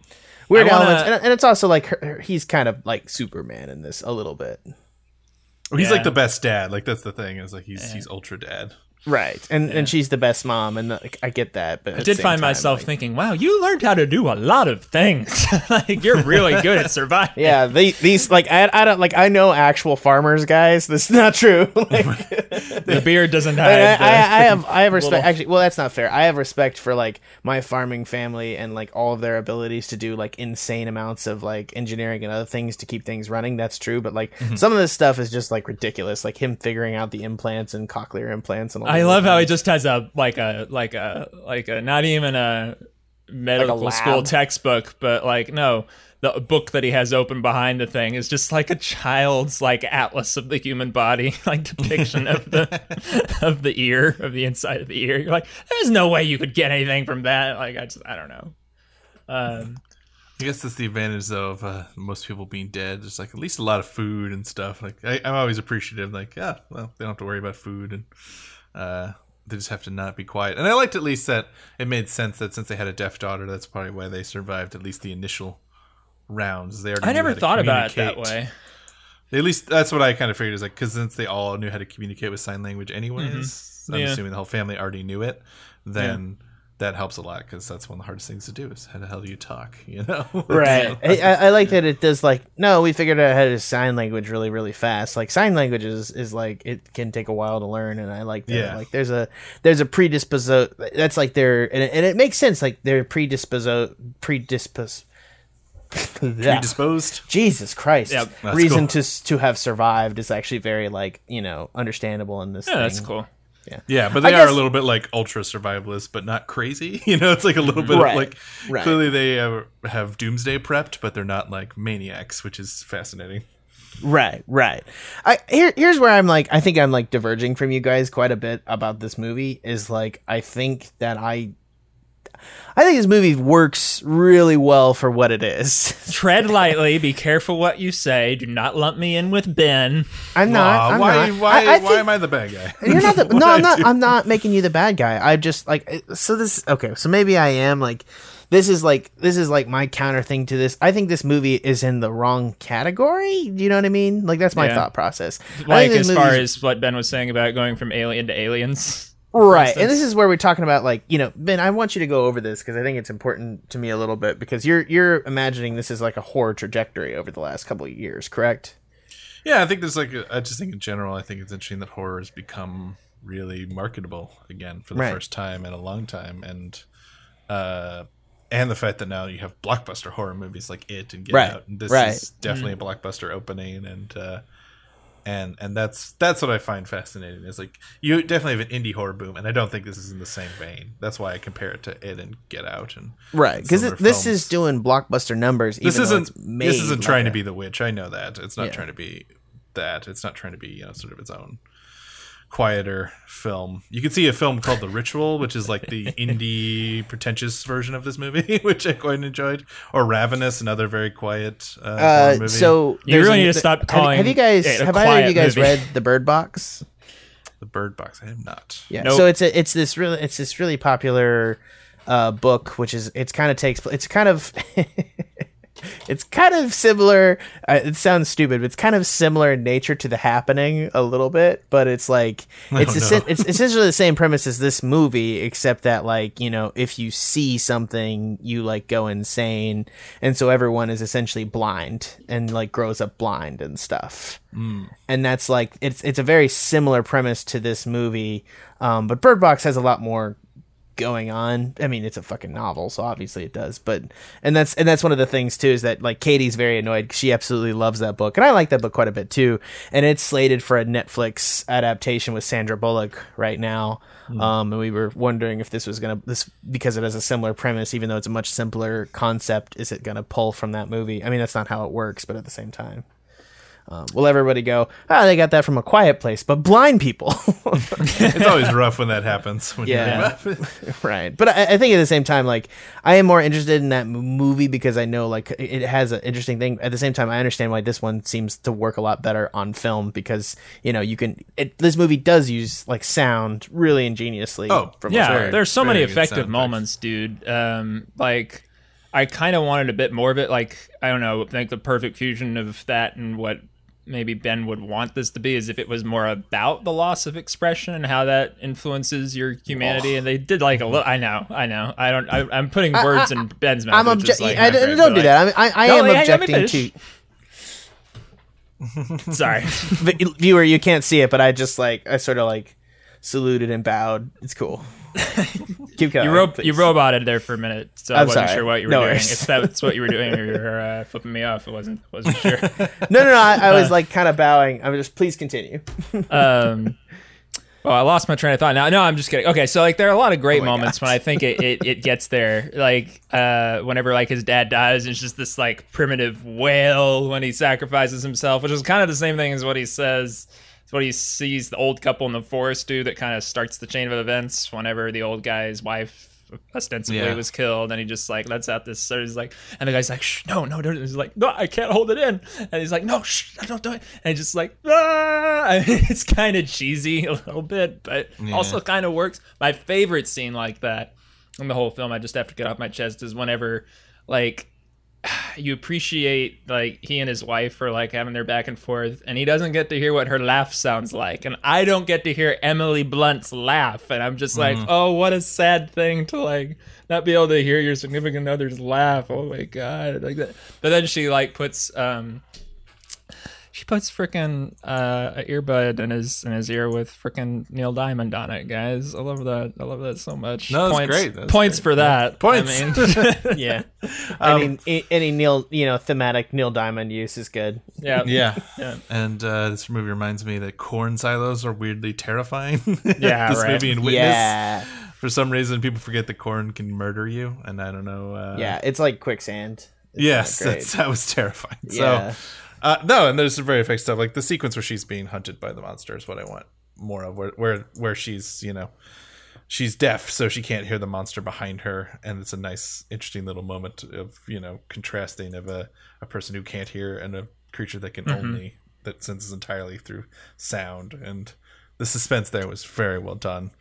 Speaker 1: Weird
Speaker 2: wanna-
Speaker 1: elements, and, and it's also like her, her- he's kind of like Superman in this a little bit.
Speaker 3: He's
Speaker 2: Yeah.
Speaker 3: like the best dad. Like that's the thing. Is like he's he's ultra dad.
Speaker 1: Right, and and she's the best mom, and like, I get that. But
Speaker 2: I did find myself thinking, wow, you learned how to do a lot of things. like you're really good at surviving.
Speaker 1: yeah, they, these like I, I don't like I know actual farmers, guys. This is not true. like,
Speaker 2: The beard doesn't
Speaker 1: I,
Speaker 2: hide.
Speaker 1: I,
Speaker 2: the-
Speaker 1: I have I have respect.
Speaker 2: little-
Speaker 1: Actually, well, that's not fair. I have respect for like my farming family and like all of their abilities to do like insane amounts of like engineering and other things to keep things running. That's true, but like
Speaker 2: Mm-hmm.
Speaker 1: some of this stuff is just like ridiculous. Like him figuring out the implants and cochlear implants and all.
Speaker 2: I love how he just has a like a like a like a not even a medical
Speaker 1: lab.
Speaker 2: school textbook, but like no, the book that he has open behind the thing is just like a child's like atlas of the human body, like depiction of the of the ear of the inside of the ear. You're like, there's no way you could get anything from that. Like I just I don't know. Um,
Speaker 3: I guess that's the advantage though of uh, most people being dead. There's like at least a lot of food and stuff. Like I, I'm always appreciative. Like yeah, well they don't have to worry about food and uh, they just have to not be quiet. And I liked at least that it made sense that since they had a deaf daughter, that's probably why they survived at least the initial rounds. They
Speaker 2: I never thought about it that way.
Speaker 3: At least that's what I kind of figured is like because since they all knew how to communicate with sign language anyways, I'm
Speaker 2: Yeah.
Speaker 3: assuming the whole family already knew it. Then that helps a lot because that's one of the hardest things to do is how the hell do you talk you know
Speaker 1: right I, I I like that it does like no we figured out how to sign language really really fast like sign language is, is like it can take a while to learn and i like that
Speaker 3: Yeah.
Speaker 1: like there's a there's a predispose that's like their and it, and it makes sense like they're predispose predispose
Speaker 3: predisposed
Speaker 1: jesus christ
Speaker 2: Yep.
Speaker 1: Reason
Speaker 3: cool.
Speaker 1: to to have survived is actually very like you know understandable in this
Speaker 2: Yeah, that's cool.
Speaker 3: Yeah but
Speaker 1: I
Speaker 3: they are
Speaker 1: guess-
Speaker 3: a little bit like ultra survivalist, but not crazy you know it's like a little bit
Speaker 1: Right,
Speaker 3: of like
Speaker 1: right.
Speaker 3: clearly they uh, have doomsday prepped but they're not like maniacs which is fascinating
Speaker 1: Right, right. I here here's where I'm like I think I'm like diverging from you guys quite a bit about this movie is like I think that I I think this movie works really well for what it is.
Speaker 2: Tread lightly. Be careful what you say. Do not lump me in with Ben.
Speaker 1: I'm not.
Speaker 3: Aw,
Speaker 1: I'm
Speaker 3: why
Speaker 1: not.
Speaker 3: why
Speaker 1: I, I
Speaker 3: why
Speaker 1: think-
Speaker 3: am i the bad guy
Speaker 1: You're not the, no,
Speaker 3: I
Speaker 1: I'm not. I'm not making you the bad guy. I just like so this. Okay, so maybe I am like this is like this is like my counter thing to this. I think this movie is in the wrong category. Do you know what I mean? Like that's my
Speaker 2: Yeah.
Speaker 1: thought process. I
Speaker 2: Like as far as what Ben was saying about going from alien to aliens.
Speaker 1: Right
Speaker 2: instance.
Speaker 1: and this is where we're talking about like you know ben i want you to go over this because i think it's important to me a little bit because you're you're imagining this is like a horror trajectory over the last couple of years correct
Speaker 3: Yeah, I think there's like a, I just think in general, I think it's interesting that horror has become really marketable again for the
Speaker 1: Right.
Speaker 3: first time in a long time, and uh, and the fact that now you have blockbuster horror movies like It and Get
Speaker 1: Right,
Speaker 3: Out, and this
Speaker 1: right.
Speaker 3: is definitely a blockbuster opening, and uh, and and that's that's what I find fascinating is like you definitely have an indie horror boom, and I don't think this is in the same vein. That's why I compare it to It and Get Out, and
Speaker 1: right because this
Speaker 3: films.
Speaker 1: is doing blockbuster numbers
Speaker 3: this isn't this isn't
Speaker 1: like
Speaker 3: trying
Speaker 1: a-
Speaker 3: to be the witch i know that it's not
Speaker 1: Yeah.
Speaker 3: trying to be that it's not trying to be you know sort of its own quieter film you can see a film called the ritual which is like the indie pretentious version of this movie which i quite enjoyed or ravenous another very quiet uh,
Speaker 1: uh,
Speaker 3: movie
Speaker 1: so
Speaker 2: You really need to stop
Speaker 1: have-
Speaker 2: calling
Speaker 1: have, you guys
Speaker 2: it a
Speaker 1: have either of you guys
Speaker 2: movie.
Speaker 1: read the bird box
Speaker 3: the bird box i have not
Speaker 1: Yeah.
Speaker 2: Nope.
Speaker 1: So it's a, it's this really it's this really popular uh, book, which is it's kind of takes it's kind of it's kind of similar. Uh, it sounds stupid, but it's kind of similar in nature to the happening a little bit. But it's like it's it's essentially the same premise as this movie, except that like you know if you see something, you like go insane, and so everyone is essentially blind and like grows up blind and stuff and that's like it's it's a very similar premise to this movie um, but bird box has a lot more going on. I mean it's a fucking novel so obviously it does but and that's and that's one of the things too is that like katie's very annoyed. she absolutely loves that book and i like that book quite a bit too and it's slated for a netflix adaptation with sandra bullock right now. Um, and we were wondering if this was gonna this because it has a similar premise even though it's a much simpler concept is it gonna pull from that movie? I mean that's not how it works but at the same time um, will everybody go? Ah, they got that from a quiet place, but blind people,
Speaker 3: it's always rough when that happens when
Speaker 1: Yeah.
Speaker 3: you're-
Speaker 1: right? But I, I think at the same time, like I am more interested in that movie because I know like it it has an interesting thing. At the same time, I understand why this one seems to work a lot better on film because you know you can. It, this movie does use like sound really ingeniously.
Speaker 3: Oh,
Speaker 1: from
Speaker 2: yeah,
Speaker 1: what's heard.
Speaker 2: there's so many
Speaker 3: very good
Speaker 2: effective
Speaker 3: sound effects.
Speaker 2: moments, dude. Um, like I kind of wanted a bit more of it. Like I don't know, like the perfect fusion of that and what maybe Ben would want this to be is if it was more about the loss of expression and how that influences your humanity. And they did like a little. I know, I know. I don't. I, I'm putting words in Ben's mouth.
Speaker 1: I'm objecting.
Speaker 2: like,
Speaker 1: I don't
Speaker 2: but,
Speaker 1: do
Speaker 2: like-
Speaker 1: that. I, I, I
Speaker 2: No,
Speaker 1: am objecting to.
Speaker 2: Sorry.
Speaker 1: Vi- viewer, you can't see it, but I just like I sort of like saluted and bowed. It's cool. Keep going.
Speaker 2: You, ro-
Speaker 1: please.
Speaker 2: you roboted there for a minute, so I
Speaker 1: I'm
Speaker 2: wasn't
Speaker 1: sorry.
Speaker 2: sure what you were
Speaker 1: No
Speaker 2: doing.
Speaker 1: worries.
Speaker 2: If that's what you were doing, or you were uh, flipping me off, I wasn't wasn't sure.
Speaker 1: No, no, no. I, I
Speaker 2: Uh.
Speaker 1: was like kind of bowing. I'm just please continue.
Speaker 2: um well i lost my train of thought now no i'm just kidding okay so like there are a lot of great
Speaker 1: Oh
Speaker 2: moments
Speaker 1: God.
Speaker 2: when i think it, it, it gets there like uh whenever like his dad dies it's just this like primitive wail when he sacrifices himself which is kind of the same thing as what he says it's what he sees the old couple in the forest do that kind of starts the chain of events whenever the old guy's wife ostensibly
Speaker 3: Yeah.
Speaker 2: was killed and he just like lets out this so he's like and the guy's like shh no no don't he's like no i can't hold it in and he's like no shh don't do it and he's just like ah! it's kind of cheesy a little bit but also kind of works my favorite scene like that in the whole film i just have to get off my chest is whenever like you appreciate like he and his wife are like having their back and forth, and he doesn't get to hear what her laugh sounds like, and I don't get to hear Emily Blunt's laugh, and I'm just like, oh, what a sad thing to like not be able to hear your significant other's laugh. Oh my god, like that. But then she like puts um she puts freaking uh, an earbud in his in his ear with freaking Neil Diamond on it, guys. I love that. I love that so much.
Speaker 3: No, that's
Speaker 2: points,
Speaker 3: great. That's
Speaker 2: points
Speaker 3: great.
Speaker 2: for that.
Speaker 3: Points.
Speaker 2: I mean,
Speaker 1: Yeah.
Speaker 3: Um,
Speaker 1: any any Neil you know thematic Neil Diamond use is good.
Speaker 2: yeah,
Speaker 3: Yeah.
Speaker 2: Yeah.
Speaker 3: And uh, this movie reminds me that corn silos are weirdly terrifying.
Speaker 2: Yeah,
Speaker 3: this
Speaker 2: right.
Speaker 3: movie and Witness.
Speaker 1: Yeah.
Speaker 3: For some reason, people forget that corn can murder you, and I don't know. Uh,
Speaker 1: Yeah. It's like quicksand. It's
Speaker 3: Yes,
Speaker 1: not
Speaker 3: that's, that was terrifying.
Speaker 1: Yeah.
Speaker 3: So, uh, no, and there's some very effective stuff, like the sequence where she's being hunted by the monster is what I want more of, where where where she's you know she's deaf, so she can't hear the monster behind her, and it's a nice, interesting little moment of you know contrasting of a a person who can't hear and a creature that can only that senses entirely through sound, and the suspense there was very well done.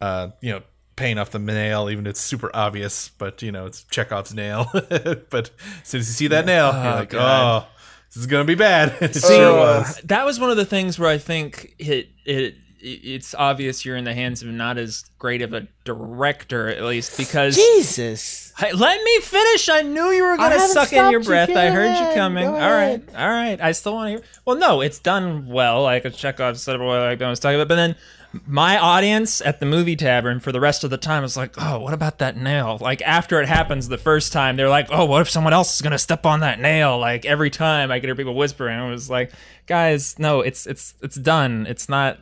Speaker 3: Uh, you know. Paying off the nail, even it's super obvious, but you know it's Chekhov's nail. but as soon as you see that nail, you're like,
Speaker 2: God.
Speaker 3: "Oh, this is gonna be bad." it
Speaker 2: See,
Speaker 3: sure was.
Speaker 2: that was one of the things where I think it it it's obvious you're in the hands of not as great of a director, at least because.
Speaker 1: Jesus.
Speaker 2: Hey, let me finish. I knew you were going to
Speaker 1: haven't
Speaker 2: suck in your
Speaker 1: stopped you.
Speaker 2: breath. I heard you coming. All right, all right. I still want to hear. Well, no, it's done well. Like a Chekhov said, like Ben was talking about. But then my audience at the movie tavern for the rest of the time was like, oh, what about that nail? Like after it happens the first time, they're like, oh, what if someone else is to step on that nail? Like every time I could hear people whispering. I was like, guys, no, it's it's it's done. It's not,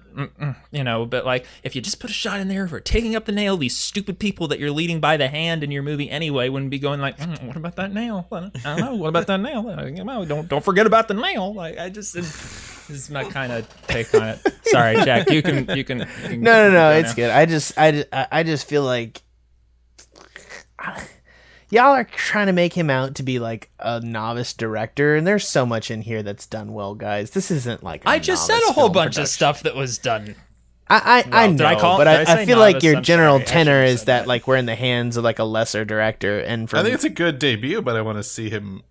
Speaker 2: you know. But like, if you just put a shot in there for taking up the nail, these stupid people that you're leading by the hand in your movie anyway wouldn't be going like, mm, what about that nail? I don't, know. What about that nail? Don't don't forget about the nail. Like I just. This is my kind of take on it. Sorry, Jack. You can you can. You can
Speaker 1: No, no, no. It's
Speaker 2: now.
Speaker 1: good. I just, I, I I just feel like y'all are trying to make him out to be like a novice director, and there's so much in here that's done well, guys. This isn't like I
Speaker 2: I just said a whole bunch of stuff that was done.
Speaker 1: I, I, I know,
Speaker 2: I call-
Speaker 1: but
Speaker 2: I
Speaker 1: I,
Speaker 2: say
Speaker 1: I feel like your
Speaker 2: I'm
Speaker 1: general
Speaker 2: sorry.
Speaker 1: Tenor is that,
Speaker 2: that.
Speaker 1: like we're in the hands of like a lesser director, and from
Speaker 3: I think it's a good debut, but I want to see him get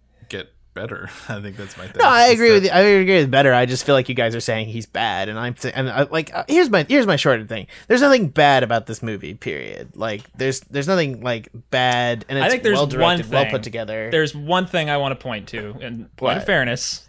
Speaker 3: better. I think that's my thing.
Speaker 1: No, I agree
Speaker 3: that-
Speaker 1: with you. I agree with better. I just feel like you guys are saying he's bad, and I'm th- and I, like uh, here's my here's my shorter thing. There's nothing bad about this movie. Period. Like there's there's nothing like bad, and it's
Speaker 2: I think there's
Speaker 1: well
Speaker 2: one
Speaker 1: directed,
Speaker 2: thing.
Speaker 1: well put together.
Speaker 2: There's one thing I want to point to, and point of fairness.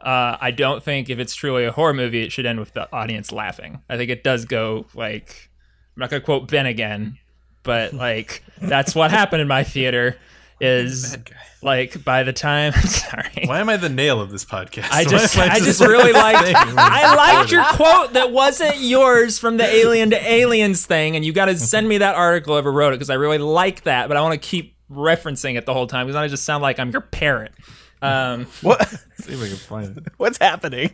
Speaker 2: Uh, I don't think if it's truly a horror movie, it should end with the audience laughing. I think it does go like I'm not gonna quote Ben again, but like that's what happened in my theater. Is like by the time sorry
Speaker 3: Why am I the nail of this podcast?
Speaker 2: I just,
Speaker 3: am
Speaker 2: I just
Speaker 3: like
Speaker 2: really liked. I liked your quote that wasn't yours from the Alien to Aliens thing, and you got to send me that article. Whoever wrote it because I really like that, but I want to keep referencing it the whole time because I just sound like I'm your parrot. Um,
Speaker 1: what
Speaker 3: See if I can find it.
Speaker 1: what's happening?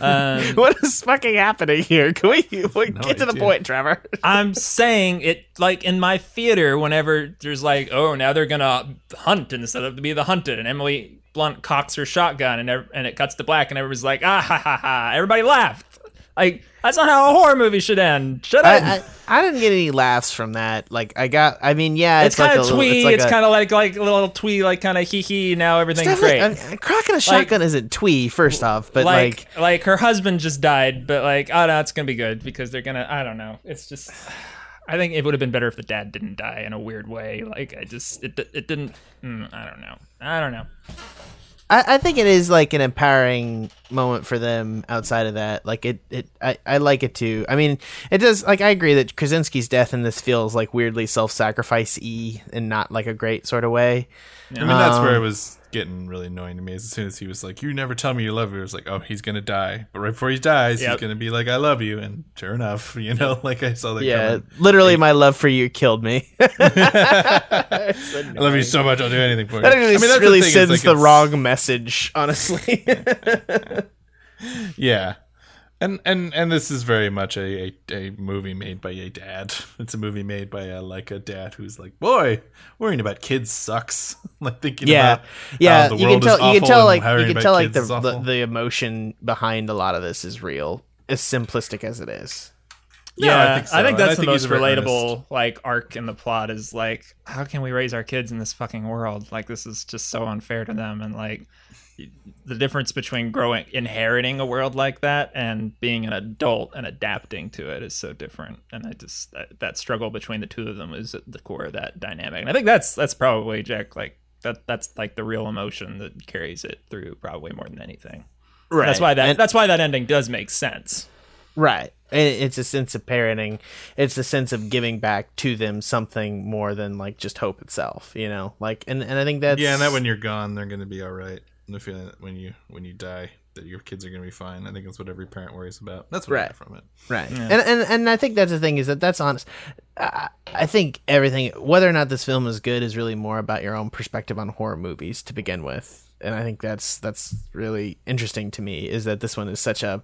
Speaker 2: um,
Speaker 1: what is fucking happening here? Can we, we
Speaker 3: No
Speaker 1: get to the point, Trevor?
Speaker 2: I'm saying it like in my theater. Whenever there's like, oh, now they're gonna hunt instead of be the hunted, and Emily Blunt cocks her shotgun, and and it cuts to black, and everybody's like, ah ha ha ha! Everybody laughed. Like that's not how a horror movie should end. Should?
Speaker 1: I, I, I didn't get any laughs from that. Like I got. I mean, yeah,
Speaker 2: it's,
Speaker 1: it's, like
Speaker 2: kind of
Speaker 1: little-
Speaker 2: twee.
Speaker 1: like
Speaker 2: It's, kind of like like a little twee, like kind of hee hee. Now everything's great.
Speaker 1: I mean, cracking a shotgun isn't twee. First off, but like,
Speaker 2: like like her husband just died, but like oh no, it's gonna be good because they're gonna. I don't know. It's just. I think it would have been better if the dad didn't die in a weird way. Like I just it it didn't. Mm, I don't know. I don't know.
Speaker 1: I, I think it is like an empowering moment for them outside of that. Like it, it I, I like it too. I mean, it does like I agree that Krasinski's death in this feels like weirdly self sacrifice y and not like a great sort of way.
Speaker 3: I mean, that's where it
Speaker 1: Um,
Speaker 3: was getting really annoying to me. As soon as he was like, "You never tell me you love me," it was like, "Oh, he's gonna die." But right before he dies,
Speaker 2: Yep.
Speaker 3: he's gonna be like, "I love you," and sure enough, you know, like I saw that.
Speaker 1: Yeah,
Speaker 3: coming.
Speaker 1: literally, my love for you killed me.
Speaker 3: I love you so much. I'll do anything for you.
Speaker 1: That actually
Speaker 3: I mean, that's the
Speaker 1: really
Speaker 3: thing,
Speaker 1: sends
Speaker 3: like,
Speaker 1: the wrong message, honestly.
Speaker 3: Yeah, and and and this is very much a, a, a movie made by a dad. It's a movie made by a like a dad who's like, boy, worrying about kids sucks. like thinking
Speaker 1: yeah,
Speaker 3: about
Speaker 1: yeah.
Speaker 3: how the
Speaker 1: You can
Speaker 3: world is
Speaker 1: tell. You can tell like you can tell like the, the the emotion behind a lot of this is real, as simplistic as it is.
Speaker 2: Yeah,
Speaker 3: I think so.
Speaker 2: I think
Speaker 3: And I
Speaker 2: that's
Speaker 3: think
Speaker 2: the most relatable
Speaker 3: earnest.
Speaker 2: like arc in the plot is like how can we raise our kids in this fucking world? Like this is just so unfair to them and like the difference between growing inheriting a world like that and being an adult and adapting to it is so different and i just that, that struggle between the two of them is at the core of that dynamic and i think that's that's probably jack like that that's like the real emotion that carries it through probably more than anything
Speaker 1: Right.
Speaker 2: that's why that
Speaker 1: And-
Speaker 2: that's why that ending does make sense
Speaker 1: Right. It's a sense of parenting. It's a sense of giving back to them something more than like just hope itself, you know? Like and, and I think that's
Speaker 3: Yeah, and that when you're gone, they're going to be all right. And the feeling that when you when you die, that your kids are going to be fine. I think that's what every parent worries about. That's what I
Speaker 1: Right.
Speaker 3: got from it.
Speaker 1: Right. And, and and I think that's the thing is that that's honest. I, I think everything, whether or not this film is good, is really more about your own perspective on horror movies to begin with. And I think that's that's really interesting to me is that this one is such a.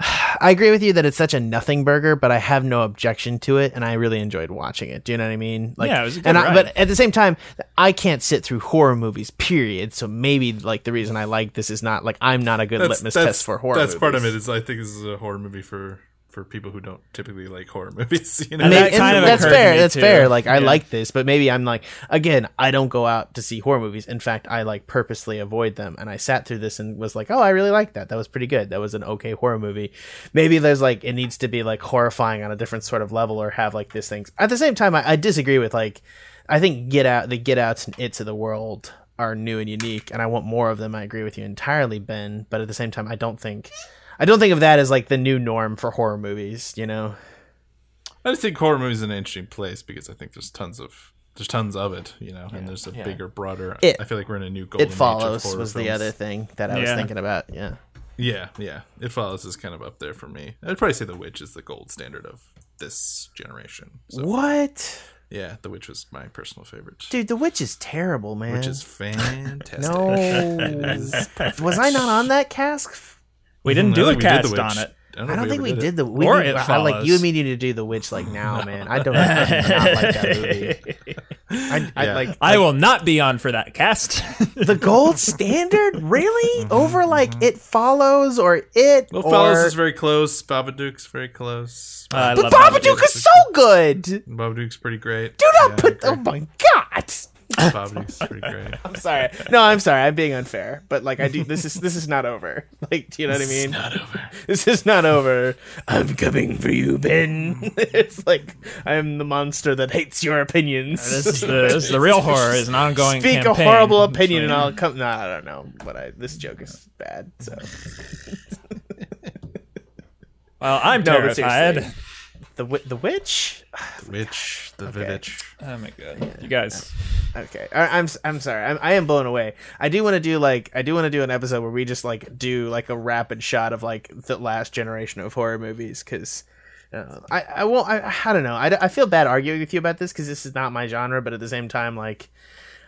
Speaker 1: I agree with you that it's such a nothing burger, but I have no objection to it, and I really enjoyed watching it. Do you know what I mean? Like,
Speaker 2: Yeah, it was a good
Speaker 1: and I, but at the same time, I can't sit through horror movies. Period. So maybe like the reason I like this is not like I'm not a good litmus test for horror.
Speaker 3: That's part of it.
Speaker 1: movies.
Speaker 3: Is I think this is a horror movie for for people who don't typically like horror movies. You know,
Speaker 2: And that kind
Speaker 1: and
Speaker 2: of
Speaker 1: that's fair. That's
Speaker 2: too.
Speaker 1: fair. Like I
Speaker 2: Yeah.
Speaker 1: like this, but maybe I'm like again, I don't go out to see horror movies. In fact, I like purposely avoid them. And I sat through this and was like, oh, I really like that. That was pretty good. That was an okay horror movie. Maybe there's like it needs to be like horrifying on a different sort of level or have like this things. At the same time, I, I disagree with like I think Get Out, the Get Outs and It's of the world are new and unique, and I want more of them. I agree with you entirely, Ben. But at the same time, I don't think. I don't think of that as like the new norm for horror movies, you know.
Speaker 3: I just think horror movies in an interesting place because I think there's tons of there's tons of it. You know, and there's a bigger, broader.
Speaker 1: It-
Speaker 3: I feel like we're in a new golden
Speaker 1: It
Speaker 3: age of
Speaker 1: follows
Speaker 3: horror
Speaker 1: was the other thing that I was thinking about. Yeah.
Speaker 3: Yeah, yeah. It follows is kind of up there for me. I'd probably say The Witch is the gold standard of this generation. So
Speaker 1: What?
Speaker 3: yeah, The Witch was my personal favorite.
Speaker 1: Dude, The Witch is terrible, man.
Speaker 3: Which is fantastic.
Speaker 1: no. was I not on that cast?
Speaker 2: We didn't do a
Speaker 3: think we did The
Speaker 2: cast on it
Speaker 1: I don't think we
Speaker 3: ever
Speaker 1: did the. We
Speaker 2: Or
Speaker 1: need,
Speaker 2: It
Speaker 1: I, like you and me need to do The Witch like now, man. I don't, I do not like that movie. I, I
Speaker 3: Yeah.
Speaker 1: like
Speaker 2: I will not be on for that cast.
Speaker 1: the gold standard. Really mm-hmm, over mm-hmm. like It Follows or It
Speaker 3: Well,
Speaker 1: or.
Speaker 3: Fellas is very close. Babadook's very close.
Speaker 2: Uh, I
Speaker 1: but
Speaker 2: love
Speaker 1: Babadook is so good. Do
Speaker 3: Babadook's pretty great.
Speaker 1: Do not
Speaker 3: Yeah,
Speaker 1: put. Oh my god.
Speaker 3: Babadook's pretty great.
Speaker 1: I'm sorry. No, I'm sorry. I'm being unfair. But like I do this is this is not over. Like, do you know what I mean?
Speaker 3: Not over.
Speaker 1: This is not over. I'm coming for you, Ben. Mm. it's like I am the monster that hates your opinions.
Speaker 2: this is the this is the real horror is an ongoing.
Speaker 1: Speak a horrible opinion and I'll come. No, I don't know. But I this joke is bad. So
Speaker 2: Well, I'm
Speaker 1: No, but
Speaker 2: terrified.
Speaker 1: seriously. The wi- the witch.
Speaker 3: Witch, the village.
Speaker 2: Oh my god, you guys.
Speaker 1: Okay, I, I'm I'm sorry. I'm, I am blown away. I do want to do like I do want to do an episode where we just like do like a rapid shot of like the last generation of horror movies because. Uh, I, I won't I, I don't know I, I feel bad arguing with you about this because this is not my genre but at the same time like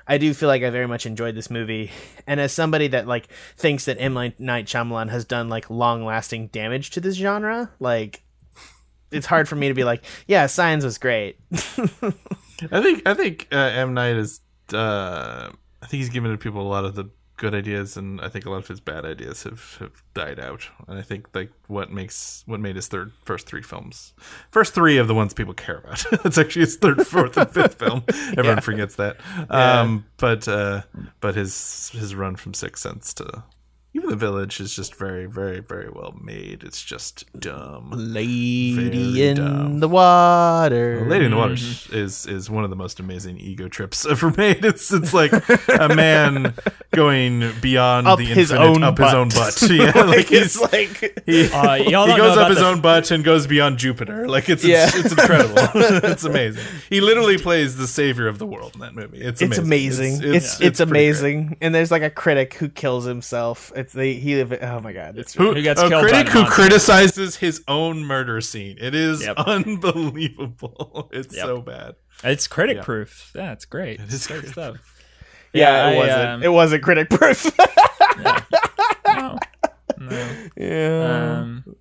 Speaker 1: I do feel like I very much enjoyed this movie and as somebody that like thinks that M Night Shyamalan has done like long lasting damage to this genre like it's hard for me to be like yeah Signs was great
Speaker 3: I think I think uh, M Night is. Uh, I think he's given to people a lot of the good ideas, and I think a lot of his bad ideas have, have died out. And I think like what makes what made his third first three films, first three of the ones people care about. it's actually his third, fourth, and fifth film. Everyone forgets that. Um, but uh, but his his run from Sixth Sense to even the Village is just very very very well made. It's just dumb.
Speaker 1: Lady
Speaker 3: Very
Speaker 1: in
Speaker 3: dumb.
Speaker 1: the water.
Speaker 3: Lady in the Water is is one of the most amazing ego trips ever made. It's it's like a man going beyond
Speaker 1: Up
Speaker 3: the
Speaker 1: his
Speaker 3: infinite,
Speaker 1: own
Speaker 3: up his own
Speaker 1: butt.
Speaker 3: butt. Yeah, like he's
Speaker 1: like
Speaker 3: he,
Speaker 2: Uh,
Speaker 3: he goes up his own butt and goes beyond Jupiter. Like it's
Speaker 1: Yeah.
Speaker 3: it's, it's incredible. it's amazing. He literally plays the savior of the world in that movie. It's
Speaker 1: it's
Speaker 3: amazing.
Speaker 1: amazing. It's it's,
Speaker 3: pretty
Speaker 1: amazing. And there's like a critic who kills himself. It's the he. Oh my god. It's
Speaker 3: Who,
Speaker 2: Who gets
Speaker 3: a
Speaker 2: killed
Speaker 3: critic
Speaker 2: the
Speaker 3: who
Speaker 2: monster.
Speaker 3: criticizes his own murder scene. It is
Speaker 2: Yep.
Speaker 3: unbelievable. It's
Speaker 2: Yep.
Speaker 3: so bad.
Speaker 2: It's critic proof. Yeah, it's great.
Speaker 3: It is
Speaker 2: great stuff.
Speaker 1: yeah. It
Speaker 2: I,
Speaker 1: wasn't.
Speaker 2: um,
Speaker 1: it wasn't critic proof.
Speaker 2: no, no.
Speaker 1: yeah.
Speaker 2: Um,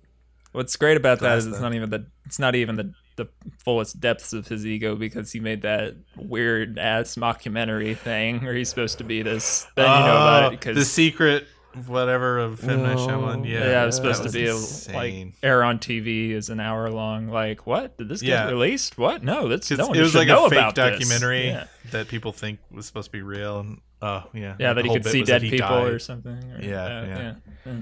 Speaker 2: what's great about that is it's
Speaker 3: though.
Speaker 2: not even the it's not even the the fullest depths of his ego because he made that weird ass mockumentary thing where he's supposed to be this. Then you know about it because
Speaker 3: the secret whatever of M Night
Speaker 1: No.
Speaker 3: Shyamalan. Yeah,
Speaker 2: Yeah, it was supposed
Speaker 3: that
Speaker 2: to be a, like air on TV is an hour long. Like, what did this get
Speaker 3: Yeah.
Speaker 2: released? What? No, that's no one
Speaker 3: it was
Speaker 2: should
Speaker 3: like
Speaker 2: know
Speaker 3: a fake
Speaker 2: about this.
Speaker 3: documentary
Speaker 2: Yeah,
Speaker 3: that people think was supposed to be real. And, oh yeah,
Speaker 2: yeah
Speaker 3: Like,
Speaker 2: that
Speaker 3: the
Speaker 2: he could see dead people
Speaker 3: died.
Speaker 2: or something. or-
Speaker 3: Yeah, yeah.
Speaker 2: yeah.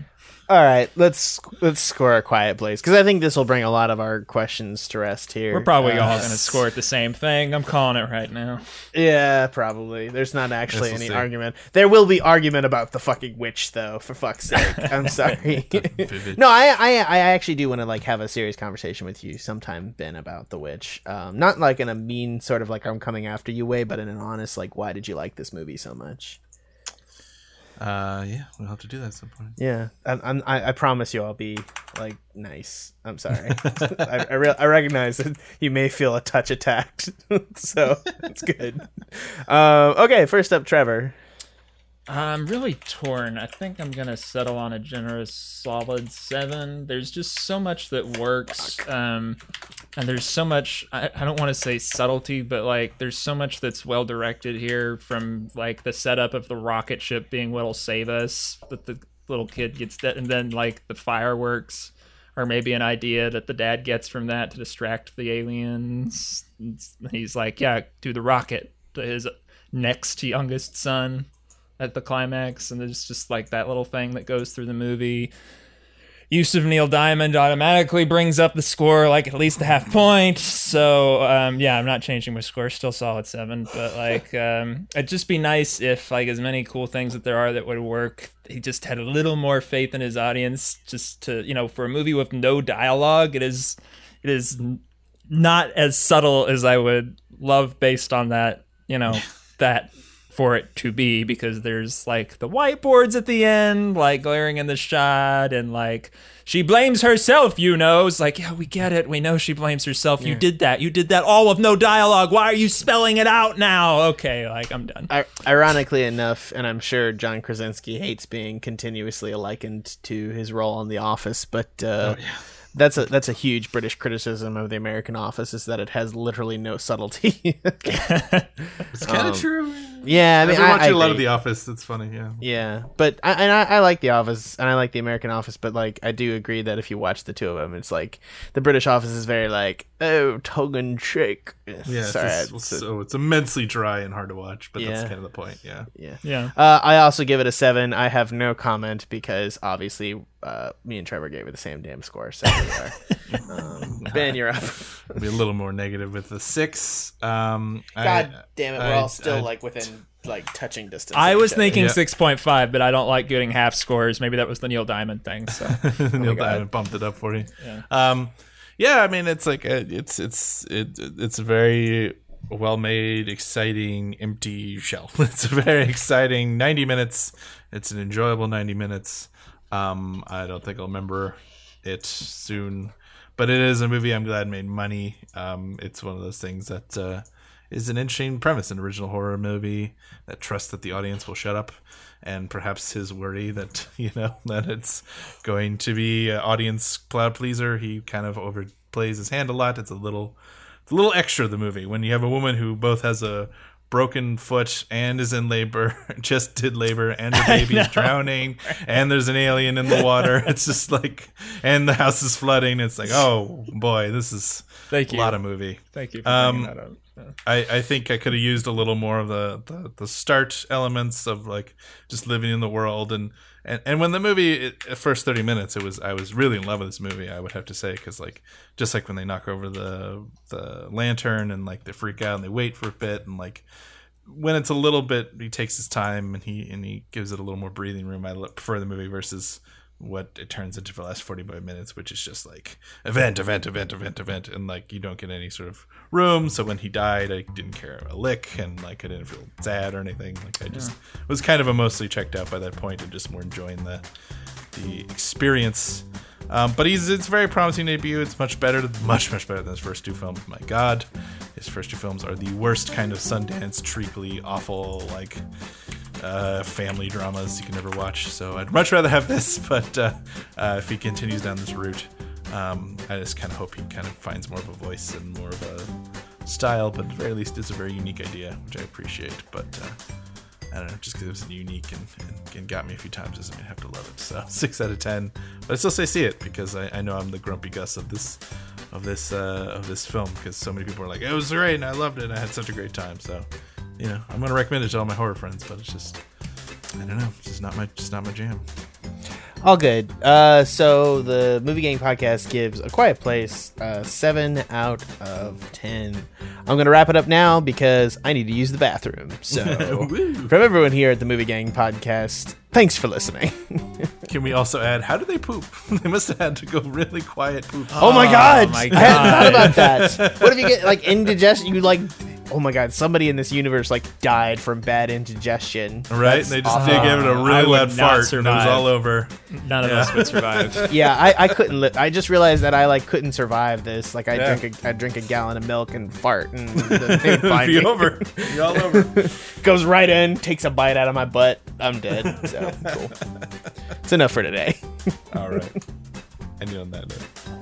Speaker 1: All right, let's let's score a quiet place because I think this will bring a lot of our questions to rest here.
Speaker 2: We're probably
Speaker 1: Uh,
Speaker 2: all going to score at the same thing. I'm calling it right now.
Speaker 1: Yeah, probably. There's not actually
Speaker 3: Yes,
Speaker 1: any
Speaker 3: see.
Speaker 1: argument. There will be argument about the fucking witch, though. For fuck's sake, I'm sorry. no, I, I I actually do want to like have a serious conversation with you sometime, Ben, about the witch. Um, not like in a mean sort of like I'm coming after you way, but in an honest like, why did you like this movie so much?
Speaker 3: Uh, yeah, we'll have to do that at some point.
Speaker 1: Yeah, I'm, I, I promise you, I'll be like nice. I'm sorry. I I, re- I recognize that you may feel a touch attacked, so it's good. Um, okay, first up, Trevor.
Speaker 2: I'm really torn. I think I'm gonna settle on a generous solid seven. There's just so much that works, um, and there's so much. I, I don't want to say subtlety, but like there's so much that's well directed here. From like the setup of the rocket ship being what'll save us, that the little kid gets dead, and then like the fireworks, or maybe an idea that the dad gets from that to distract the aliens. He's like, "Yeah, do the rocket." To his next youngest son at the climax, and there's just like that little thing that goes through the movie. Use of Neil Diamond automatically brings up the score like at least a half point. So um, yeah, I'm not changing my score. Still solid seven, but like um, it'd just be nice if like as many cool things that there are that would work. He just had a little more faith in his audience. Just to you know, for a movie with no dialogue, it is it is not as subtle as I would love based on that. You know that for it to be because there's like the whiteboards at the end, like glaring in the shot, and like she blames herself, you know. It's like, yeah, we get it. We know she blames herself. You did that. You did that all with no dialogue. Why are you spelling it out now? Okay, like I'm done.
Speaker 1: I- ironically enough, and I'm sure John Krasinski hates being continuously likened to his role on The Office, but uh, that's a that's a huge British criticism of the American Office is that it has literally no subtlety.
Speaker 3: It's kind of true.
Speaker 1: yeah, I mean,
Speaker 3: been
Speaker 1: I,
Speaker 3: watch
Speaker 1: I
Speaker 3: a lot of. The Office. It's funny. Yeah.
Speaker 1: Yeah, but I, and I, I like The Office and I like the American Office, but like I do agree that if you watch the two of them, it's like the British Office is very like oh tongue in cheek.
Speaker 3: Yeah,
Speaker 1: Sorry,
Speaker 3: just-
Speaker 1: it's a-
Speaker 3: so it's immensely dry and hard to watch, but
Speaker 1: Yeah.
Speaker 3: that's kind of the point. Yeah.
Speaker 1: yeah.
Speaker 2: Yeah.
Speaker 1: Uh, I also give it a seven. I have no comment because obviously uh, me and Trevor gave it the same damn score. So we are. um, Ben, you're up.
Speaker 3: Be a little more negative with the six. Um,
Speaker 1: God
Speaker 3: I,
Speaker 1: damn it, we're
Speaker 3: I-
Speaker 1: all still
Speaker 3: I-
Speaker 1: like within like touching distance.
Speaker 2: I was thinking
Speaker 3: Yeah.
Speaker 2: 6.5, but I don't like getting half scores. Maybe that was the Neil Diamond thing. So
Speaker 3: Neil
Speaker 1: God.
Speaker 3: Diamond bumped it up for you.
Speaker 2: Yeah.
Speaker 3: Um, yeah, I mean, it's like a, it's it's it, it's a very well made, exciting, empty shell. It's a very exciting ninety minutes. It's an enjoyable ninety minutes. Um, I don't think I'll remember it soon, but it is a movie I'm glad made money. Um, it's one of those things that uh, is an interesting premise, an original horror movie that trusts that the audience will shut up, and perhaps his worry that you know that it's going to be an audience cloud pleaser. He kind of overplays his hand a lot. It's a little, it's a little extra the movie when you have a woman who both has a broken foot and is in labor, just did labor, and the baby's drowning, and there's an alien in the water. It's just like, and the house is flooding. It's like, oh boy, this is
Speaker 2: Thank
Speaker 3: a
Speaker 2: you.
Speaker 3: lot of movie.
Speaker 2: thank you for
Speaker 3: Um,
Speaker 2: bringing that up. Yeah.
Speaker 3: I, I think I could have used a little more of the, the, the start elements of like just living in the world and and, and when the movie it, first 30 minutes it was I was really in love with this movie I would have to say because like just like when they knock over the the lantern and like they freak out and they wait for a bit and like when it's a little bit he takes his time and he and he gives it a little more breathing room I prefer the movie versus what it turns into for the last 45 minutes which is just like event event event event event and like you don't get any sort of room. So when he died i didn't care a lick and like i didn't feel sad or anything. Like i just was kind of a mostly checked out by that point and just more enjoying the the experience um, but he's it's very promising debut it's much better much much better than his first two films my god his first two films are the worst kind of sundance treacly awful like uh, family dramas you can never watch. So I'd much rather have this, but uh, uh, if he continues down this route, um, I just kind of hope he kind of finds more of a voice and more of a style. But at the very least, it's a very unique idea, which I appreciate. But uh, I don't know, just because it was unique and, and, and got me a few times doesn't mean I have to love it. So six out of ten, but I still say see it because I, I know I'm the grumpy Gus of this of this uh, of this film because so many people are like it was great and I loved it and I had such a great time. So you know I'm gonna recommend it to all my horror friends, but it's just I don't know, it's just not my just not my jam.
Speaker 1: All good. Uh, so the Movie Gang podcast gives A Quiet Place uh, seven out of ten. I'm gonna wrap it up now because I need to use the bathroom. So from everyone here at the Movie Gang podcast, thanks for listening.
Speaker 3: Can we also add how do they poop? they must have had to go really quiet poop.
Speaker 1: oh my god!
Speaker 2: my god!
Speaker 1: I hadn't thought about that. What if you get like indigestion? You like. Oh my god! Somebody in this universe like died from bad indigestion.
Speaker 3: Right?
Speaker 1: That's
Speaker 3: they just
Speaker 1: awful.
Speaker 3: they gave it a really
Speaker 2: would
Speaker 3: loud
Speaker 2: not
Speaker 3: fart and it was all over.
Speaker 2: None of
Speaker 3: Yeah.
Speaker 2: us would survive.
Speaker 1: yeah, I, I couldn't. Li- I just realized that I like couldn't survive this. Like I
Speaker 3: Yeah.
Speaker 1: drink a I drink a gallon of milk and fart, and then they'd
Speaker 3: It'd
Speaker 1: find
Speaker 3: be
Speaker 1: me.
Speaker 3: over. Be all over.
Speaker 1: Goes right in, takes a bite out of my butt. I'm dead. So cool. It's enough for today.
Speaker 3: all right. And on that note.